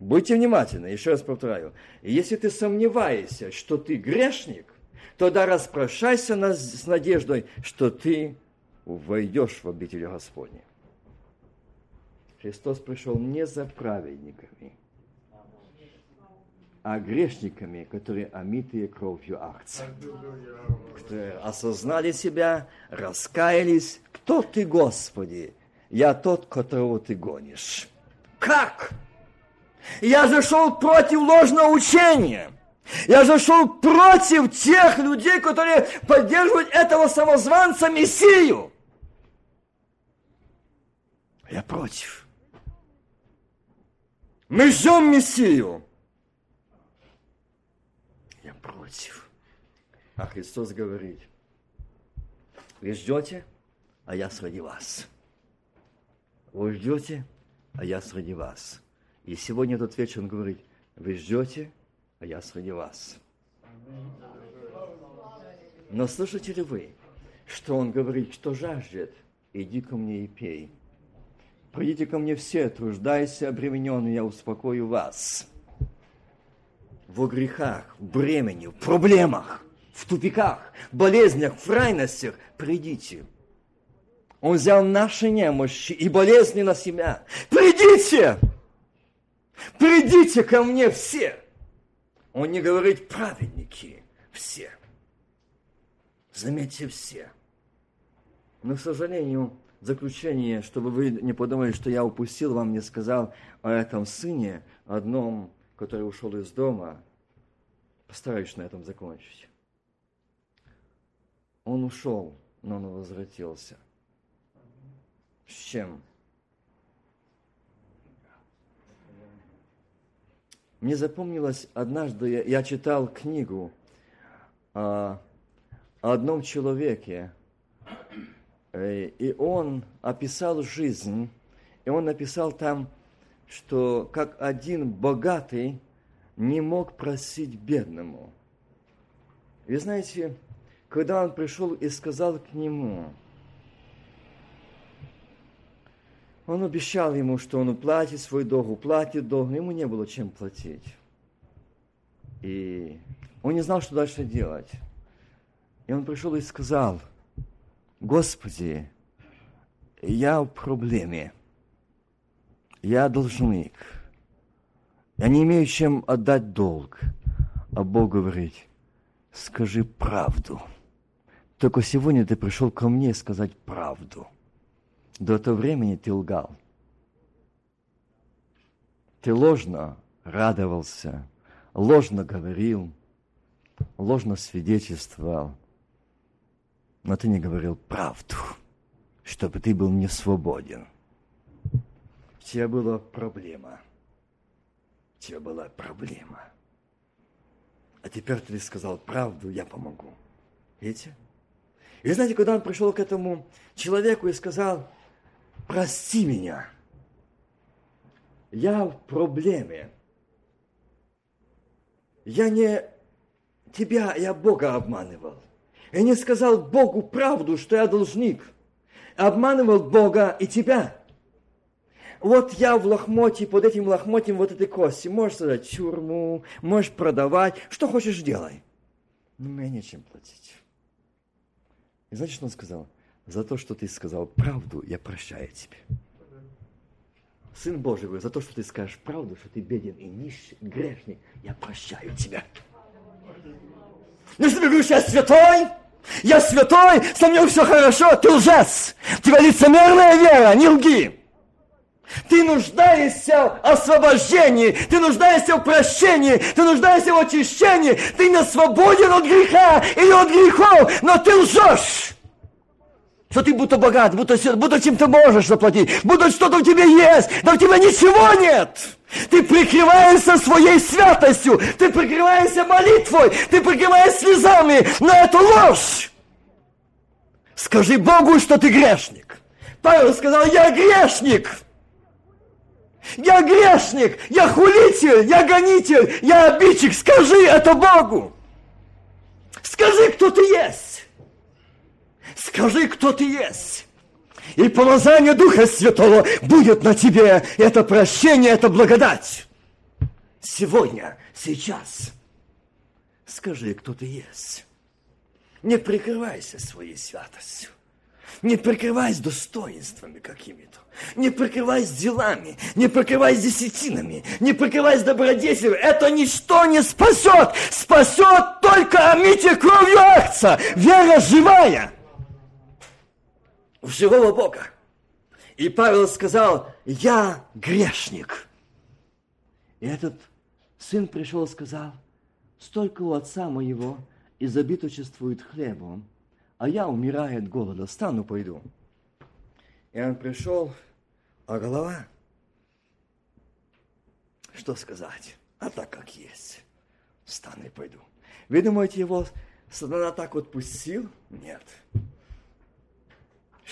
Speaker 1: Будьте внимательны, еще раз повторяю. Если ты сомневаешься, что ты грешник, тогда распрощайся с надеждой, что ты войдешь в обитель Господне. Христос пришел не за праведниками, а грешниками, которые омитые кровью акции. Которые осознали себя, раскаялись. Кто ты, Господи? Я тот, которого ты гонишь. Как? Я зашел против ложного учения. Я зашел против тех людей, которые поддерживают этого самозванца Мессию. Я против. Мы ждем Мессию. Я против. А Христос говорит, вы ждете, а я среди вас. Вы ждете, а я среди вас. И сегодня этот вечер он говорит, вы ждете, а я среди вас. Но слышите ли вы, что он говорит, что жаждет, иди ко мне и пей. Придите ко мне все, труждайся, обремененные, я успокою вас. Во грехах, в бремени, в проблемах, в тупиках, в болезнях, в крайностях придите. Он взял наши немощи и болезни на себя. Придите! Придите ко мне все! Он не говорит праведники, все. Заметьте все. Но, к сожалению, в заключение, чтобы вы не подумали, что я упустил, вам не сказал о этом сыне, одном, который ушел из дома. Постараюсь на этом закончить. Он ушел, но он возвратился. С чем? Мне запомнилось, однажды я, я читал книгу о, о одном человеке, и он описал жизнь, и он написал там, что как один богатый не мог просить бедному. Вы знаете, когда он пришел и сказал к нему, Он обещал ему, что он уплатит свой долг, уплатит долг, ему не было чем платить. И он не знал, что дальше делать. И он пришел и сказал, Господи, я в проблеме, я должник, я не имею чем отдать долг. А Бог говорит, скажи правду. Только сегодня ты пришел ко мне сказать правду – до этого времени ты лгал. Ты ложно радовался, ложно говорил, ложно свидетельствовал, но ты не говорил правду, чтобы ты был не свободен. У тебя была проблема. У тебя была проблема. А теперь ты сказал правду, я помогу. Видите? И знаете, когда он пришел к этому человеку и сказал, прости меня. Я в проблеме. Я не тебя, я Бога обманывал. Я не сказал Богу правду, что я должник. Обманывал Бога и тебя. Вот я в лохмоте, под этим лохмотьем вот этой кости. Можешь создать тюрьму, можешь продавать, что хочешь делай. Но мне нечем платить. И знаете, что он сказал? за то, что ты сказал правду, я прощаю тебе. Сын Божий говорит, за то, что ты скажешь правду, что ты беден и нищий, грешный, я прощаю тебя. Если ты говоришь, я святой, я святой, со мной все хорошо, ты лжец. Тебя лицемерная вера, не лги. Ты нуждаешься в освобождении, ты нуждаешься в прощении, ты нуждаешься в очищении, ты не свободен от греха или от грехов, но ты лжешь что ты будто богат, будто, будто чем ты можешь заплатить, будто что-то у тебя есть, но у тебя ничего нет. Ты прикрываешься своей святостью, ты прикрываешься молитвой, ты прикрываешься слезами, но это ложь. Скажи Богу, что ты грешник. Павел сказал, я грешник. Я грешник, я хулитель, я гонитель, я обидчик. Скажи это Богу. Скажи, кто ты есть. Скажи, кто ты есть. И помазание Духа Святого будет на тебе. Это прощение, это благодать. Сегодня, сейчас. Скажи, кто ты есть. Не прикрывайся своей святостью. Не прикрывайся достоинствами какими-то. Не прикрывайся делами, не прикрывайся десятинами, не прикрывайся добродетелью. Это ничто не спасет. Спасет только омитие кровью акца. Вера живая в живого Бога. И Павел сказал, я грешник. И этот сын пришел и сказал, столько у отца моего изобиточествует хлебом, а я, умираю от голода, стану, пойду. И он пришел, А голова? Что сказать? А так как есть. Встану и пойду. Вы думаете, его сатана так вот пустил? Нет.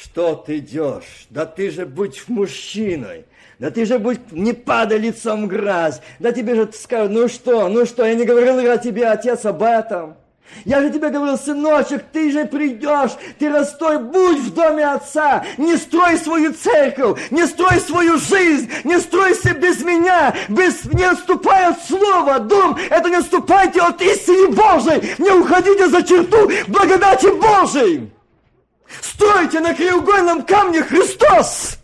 Speaker 1: Что ты идешь? Да ты же будь мужчиной. Да ты же будь, не падай лицом в грязь. Да тебе же скажут, ну что, ну что, я не говорил о тебе, отец, об этом. Я же тебе говорил, сыночек, ты же придешь, ты растой, будь в доме отца, не строй свою церковь, не строй свою жизнь, не стройся без меня, без, не отступай от слова, дом, это не отступайте от истины Божией, не уходите за черту благодати Божией. Стройте на краеугольном камне Христос.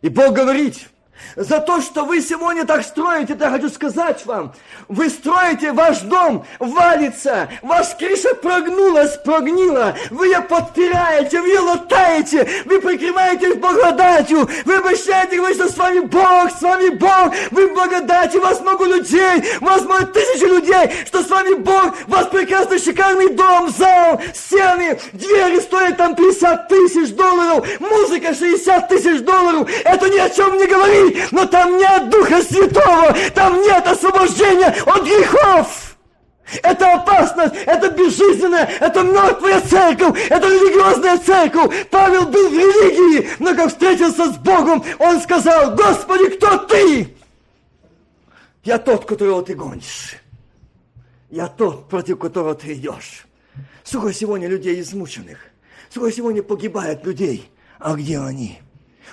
Speaker 1: И Бог говорит, за то, что вы сегодня так строите, я хочу сказать вам, вы строите, ваш дом валится, ваша крыша прогнулась, прогнила, вы ее подпираете, вы ее латаете, вы прикрываетесь благодатью, вы обещаете, говорить, что с вами Бог, с вами Бог, вы в у вас много людей, у вас много тысячи людей, что с вами Бог, у вас прекрасный шикарный дом, зал, стены, двери стоят там 50 тысяч долларов, музыка 60 тысяч долларов, это ни о чем не говорит, но там нет Духа Святого, там нет освобождения от грехов. Это опасность, это безжизненная, это мертвая церковь, это религиозная церковь. Павел был в религии, но как встретился с Богом, он сказал, Господи, кто ты? Я тот, которого ты гонишь. Я тот, против которого ты идешь. Сколько сегодня людей измученных. Сколько сегодня погибает людей. А где они?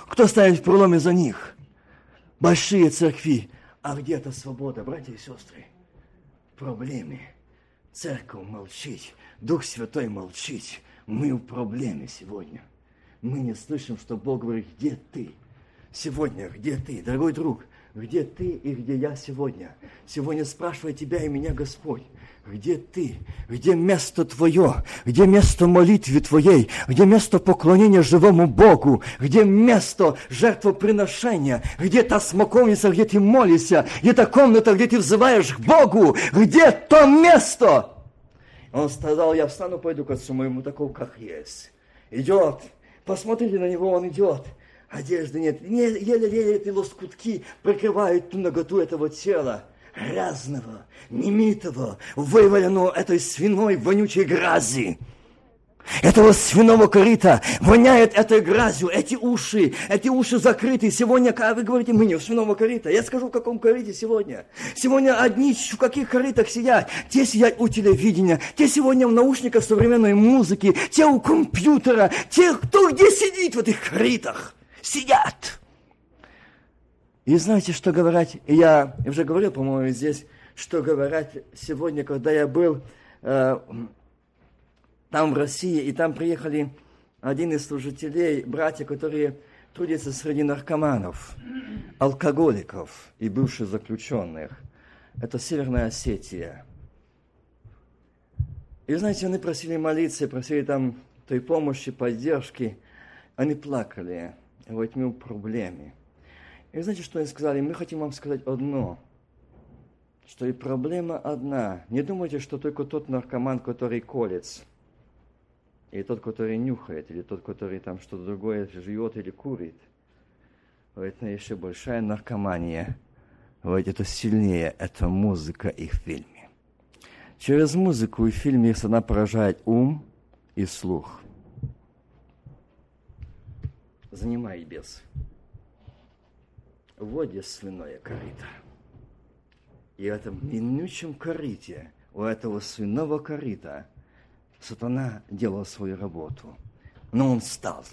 Speaker 1: Кто ставит в проломе за них? Большие церкви. А где-то свобода, братья и сестры? В проблеме. Церковь молчит, Дух Святой молчит. Мы в проблеме сегодня. Мы не слышим, что Бог говорит, где ты? Сегодня, где ты? Дорогой друг, где ты и где я сегодня? Сегодня спрашивает тебя и меня Господь. Где ты? Где место твое? Где место молитвы твоей? Где место поклонения живому Богу? Где место жертвоприношения? Где та смоковница, где ты молишься? Где та комната, где ты взываешь к Богу? Где то место? Он сказал, я встану, пойду к отцу моему, такого, как есть. Идет. Посмотрите на него, он идет. Одежды нет. Еле-еле эти лоскутки прикрывают ту наготу этого тела грязного, немитого, вывалено этой свиной вонючей грязи. Этого свиного корыта воняет этой грязью, эти уши, эти уши закрыты. Сегодня, когда вы говорите, мы не в свиного корыта, я скажу, в каком корыте сегодня. Сегодня одни в каких корытах сидят. Те сидят у телевидения, те сегодня в наушниках современной музыки, те у компьютера, те, кто где сидит в этих корытах, сидят. И знаете, что говорят, я уже говорил, по-моему, здесь, что говорят сегодня, когда я был э, там в России, и там приехали один из служителей, братья, которые трудятся среди наркоманов, алкоголиков и бывших заключенных. Это Северная Осетия. И знаете, они просили молиться, просили там той помощи, поддержки. Они плакали. В проблеме. И знаете, что они сказали? Мы хотим вам сказать одно, что и проблема одна. Не думайте, что только тот наркоман, который колец, или тот, который нюхает, или тот, который там что-то другое жует или курит. Это еще большая наркомания. Вот это сильнее, это музыка и фильмы. Через музыку и фильмы она поражает ум и слух. Занимай воде свиное корыто. И в этом минучем корыте, у этого свиного корыта, сатана делал свою работу. Но он встал.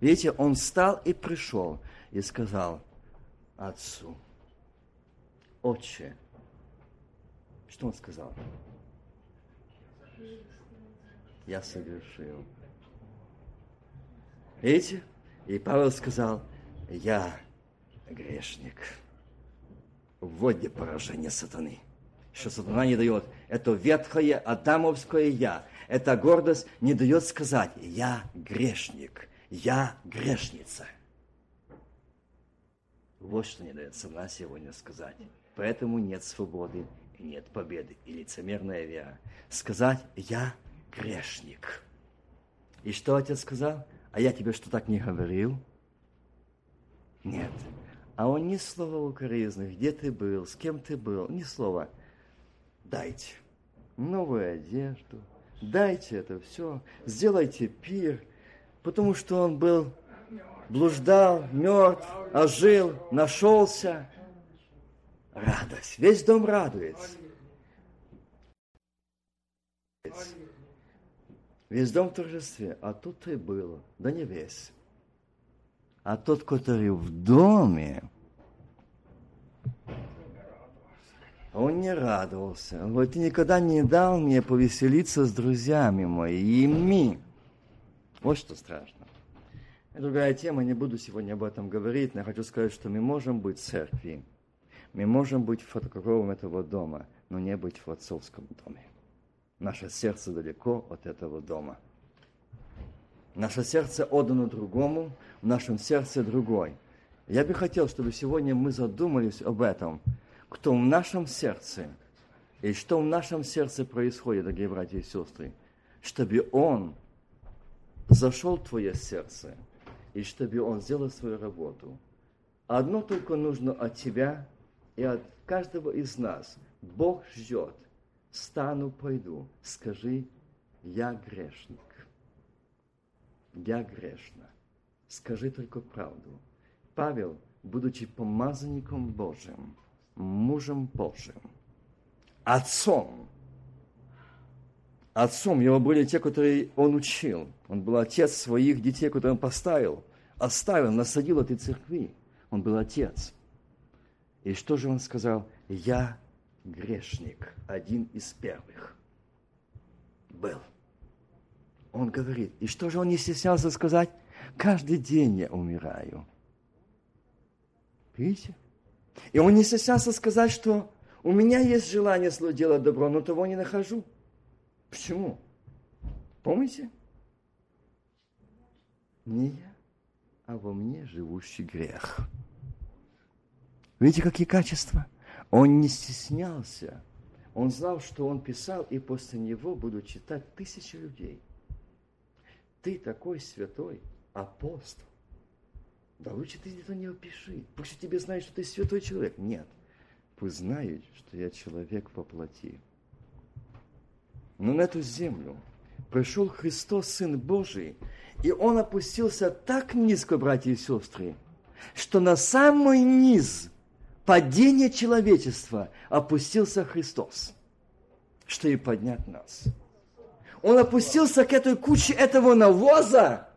Speaker 1: Видите, он встал и пришел и сказал отцу, отче, что он сказал? Я согрешил. Видите? И Павел сказал, я грешник. Вот где поражение сатаны. Что сатана не дает. Это ветхое адамовское «я». Эта гордость не дает сказать «я грешник», «я грешница». Вот что не дает сатана сегодня сказать. Поэтому нет свободы нет победы. И лицемерная вера. Сказать «я грешник». И что отец сказал? А я тебе что так не говорил? Нет. А он ни слова укоризны, где ты был, с кем ты был, ни слова. Дайте новую одежду, дайте это все, сделайте пир, потому что он был, блуждал, мертв, ожил, нашелся. Радость, весь дом радуется. Весь дом в торжестве, а тут и было, да не весь. А тот, который в доме, он не радовался. Он говорит, ты никогда не дал мне повеселиться с друзьями моими. Вот что страшно. Другая тема, не буду сегодня об этом говорить, но я хочу сказать, что мы можем быть в церкви, мы можем быть фотокровом этого дома, но не быть в отцовском доме. Наше сердце далеко от этого дома. Наше сердце отдано другому, в нашем сердце другой. Я бы хотел, чтобы сегодня мы задумались об этом, кто в нашем сердце и что в нашем сердце происходит, дорогие братья и сестры, чтобы Он зашел в твое сердце и чтобы Он сделал свою работу. Одно только нужно от тебя и от каждого из нас. Бог ждет – стану, пойду, скажи, я грешник. Я грешна. Скажи только правду. Павел, будучи помазанником Божьим, мужем Божьим, отцом, отцом его были те, которые он учил. Он был отец своих детей, которые он поставил, оставил, насадил этой церкви. Он был отец. И что же он сказал? Я грешник, один из первых, был. Он говорит, и что же он не стеснялся сказать? Каждый день я умираю. Видите? И он не стеснялся сказать, что у меня есть желание делать добро, но того не нахожу. Почему? Помните? Не я, а во мне живущий грех. Видите, какие качества? Он не стеснялся. Он знал, что он писал, и после него будут читать тысячи людей. Ты такой святой апостол. Да лучше ты это не опиши. Пусть тебе знают, что ты святой человек. Нет. Пусть знают, что я человек по плоти. Но на эту землю пришел Христос, Сын Божий, и Он опустился так низко, братья и сестры, что на самый низ падение человечества опустился Христос, что и поднять нас. Он опустился к этой куче этого навоза,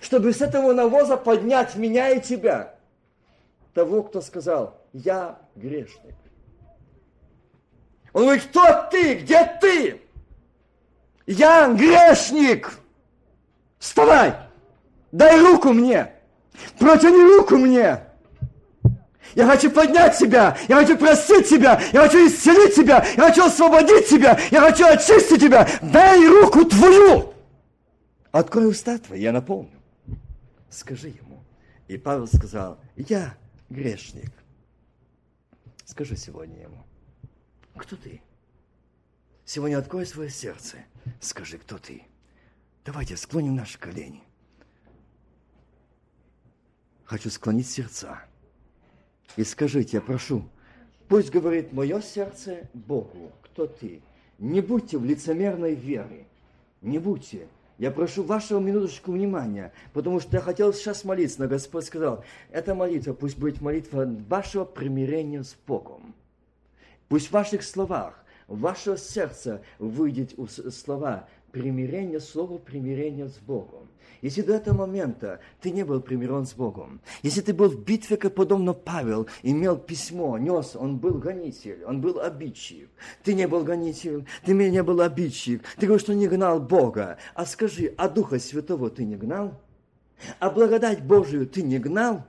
Speaker 1: чтобы с этого навоза поднять меня и тебя. Того, кто сказал, я грешник. Он говорит, кто ты? Где ты? Я грешник. Вставай, дай руку мне, протяни руку мне. Я хочу поднять тебя, я хочу простить тебя, я хочу исцелить тебя, я хочу освободить тебя, я хочу очистить тебя. Дай руку твою. Открой уста твои, я наполню. Скажи ему. И Павел сказал, я грешник. Скажи сегодня ему, кто ты? Сегодня открой свое сердце. Скажи, кто ты. Давайте склоним наши колени. Хочу склонить сердца. И скажите, прошу, пусть говорит мое сердце Богу, кто ты. Не будьте в лицемерной вере, не будьте. Я прошу вашего минуточку внимания, потому что я хотел сейчас молиться, но Господь сказал, эта молитва пусть будет молитва вашего примирения с Богом. Пусть в ваших словах, в ваше сердце выйдет слова примирения, слово примирения с Богом. Если до этого момента ты не был примирен с Богом, если ты был в битве, как подобно Павел, имел письмо, нес, он был гонитель, он был обидчик, ты не был гонитель, ты не был обидчик, ты говоришь, что не гнал Бога, а скажи, а Духа Святого ты не гнал? А благодать Божию ты не гнал?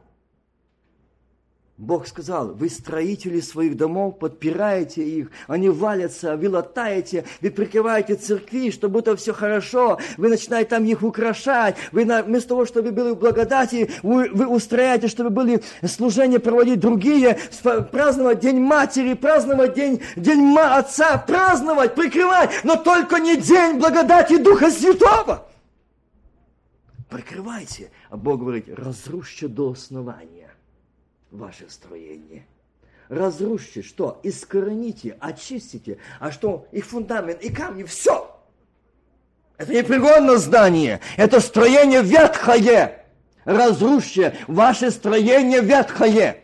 Speaker 1: Бог сказал, вы строители своих домов, подпираете их, они валятся, вы латаете, вы прикрываете церкви, чтобы это все хорошо, вы начинаете там их украшать, вы вместо того, чтобы были в благодати, вы, вы устрояете, чтобы были служения проводить другие, праздновать День Матери, праздновать День, день Отца, праздновать, прикрывать, но только не День благодати Духа Святого. Прикрывайте. А Бог говорит, разрушьте до основания ваше строение. Разрушьте, что? Искорените, очистите. А что? И фундамент, и камни, все. Это непригодно здание, это строение ветхое. Разрушьте ваше строение ветхое.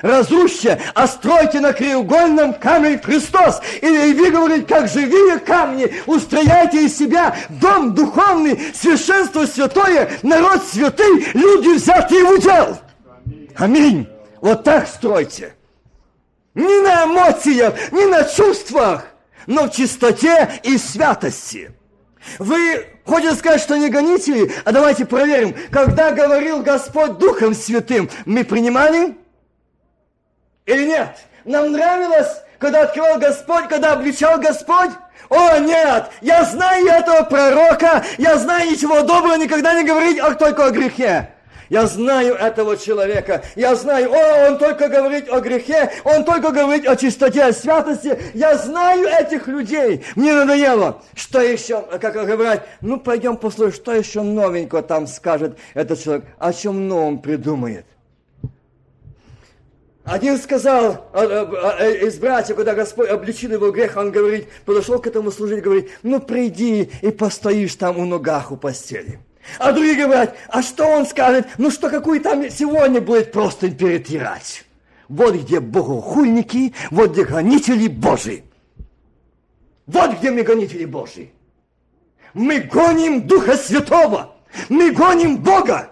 Speaker 1: Разрушьте, а стройте на краеугольном камне Христос. И, вы говорите, как живые камни, устрояйте из себя дом духовный, священство святое, народ святый, люди взятые в удел. Аминь. Вот так стройте. Не на эмоциях, не на чувствах, но в чистоте и святости. Вы хотите сказать, что не гонители? А давайте проверим. Когда говорил Господь Духом Святым, мы принимали? Или нет? Нам нравилось, когда открывал Господь, когда обличал Господь? О, нет! Я знаю этого пророка, я знаю ничего доброго никогда не говорить, а только о грехе. Я знаю этого человека. Я знаю, о, он только говорит о грехе, он только говорит о чистоте, о святости. Я знаю этих людей. Мне надоело. Что еще, как говорят, ну пойдем послушаем, что еще новенького там скажет этот человек, о чем новом придумает. Один сказал а, а, а, из братьев, когда Господь обличил его грех, он говорит, подошел к этому служителю, говорит, ну приди и постоишь там у ногах у постели. А другие говорят, а что он скажет? Ну что, какую там сегодня будет просто перетирать? Вот где богохульники, вот где гонители Божии. Вот где мы гонители Божии. Мы гоним Духа Святого. Мы гоним Бога.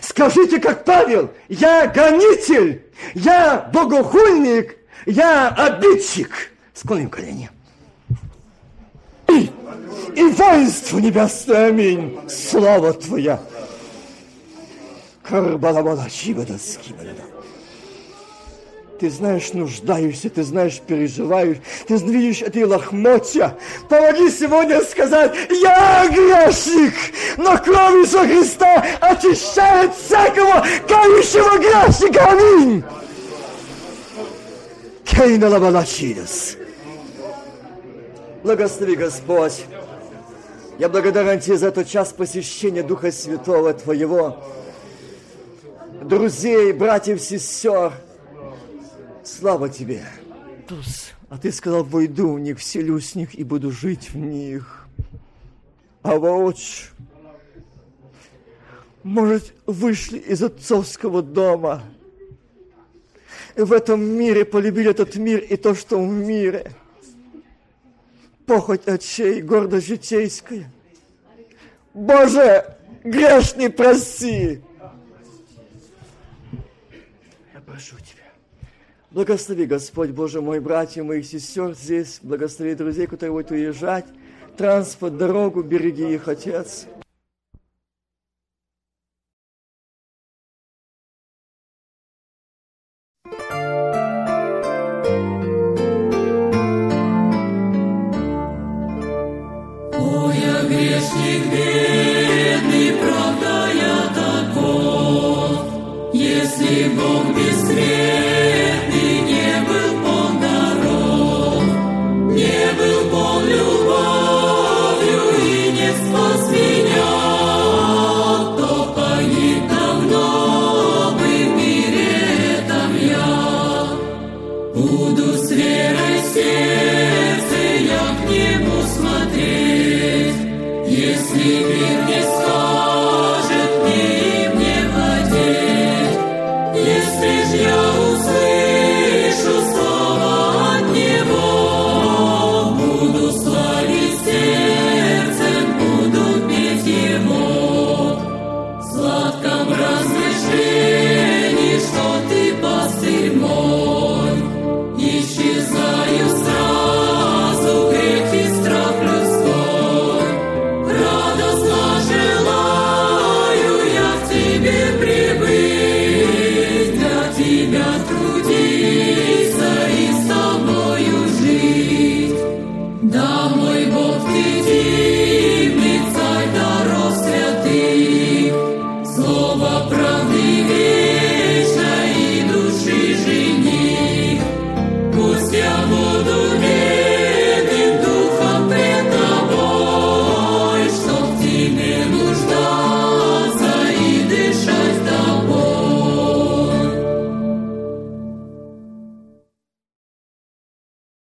Speaker 1: Скажите, как Павел, я гонитель, я богохульник, я обидчик. Склоним колени. И воинство небесное, аминь. Слава Твоя. Карбалабала, чибада, скибада. Ты знаешь, нуждаешься, ты знаешь, переживаешь, ты видишь эти лохмотья. Помоги сегодня сказать, я грешник, но кровь Иисуса Христа очищает всякого кающего грешника. Аминь. Кейна лабалачидас. Благослови Господь. Я благодарен Тебе за этот час посещения Духа Святого Твоего, друзей, братьев, сестер. Слава Тебе. А Ты сказал, войду в них, вселюсь в них и буду жить в них. А воочию, может, вышли из отцовского дома. И в этом мире полюбили этот мир и то, что в мире – похоть очей, гордость житейская. Боже, грешный прости. Я прошу Тебя. Благослови, Господь, Боже мой, братья моих сестер здесь. Благослови друзей, которые будут уезжать. Транспорт, дорогу, береги их, Отец.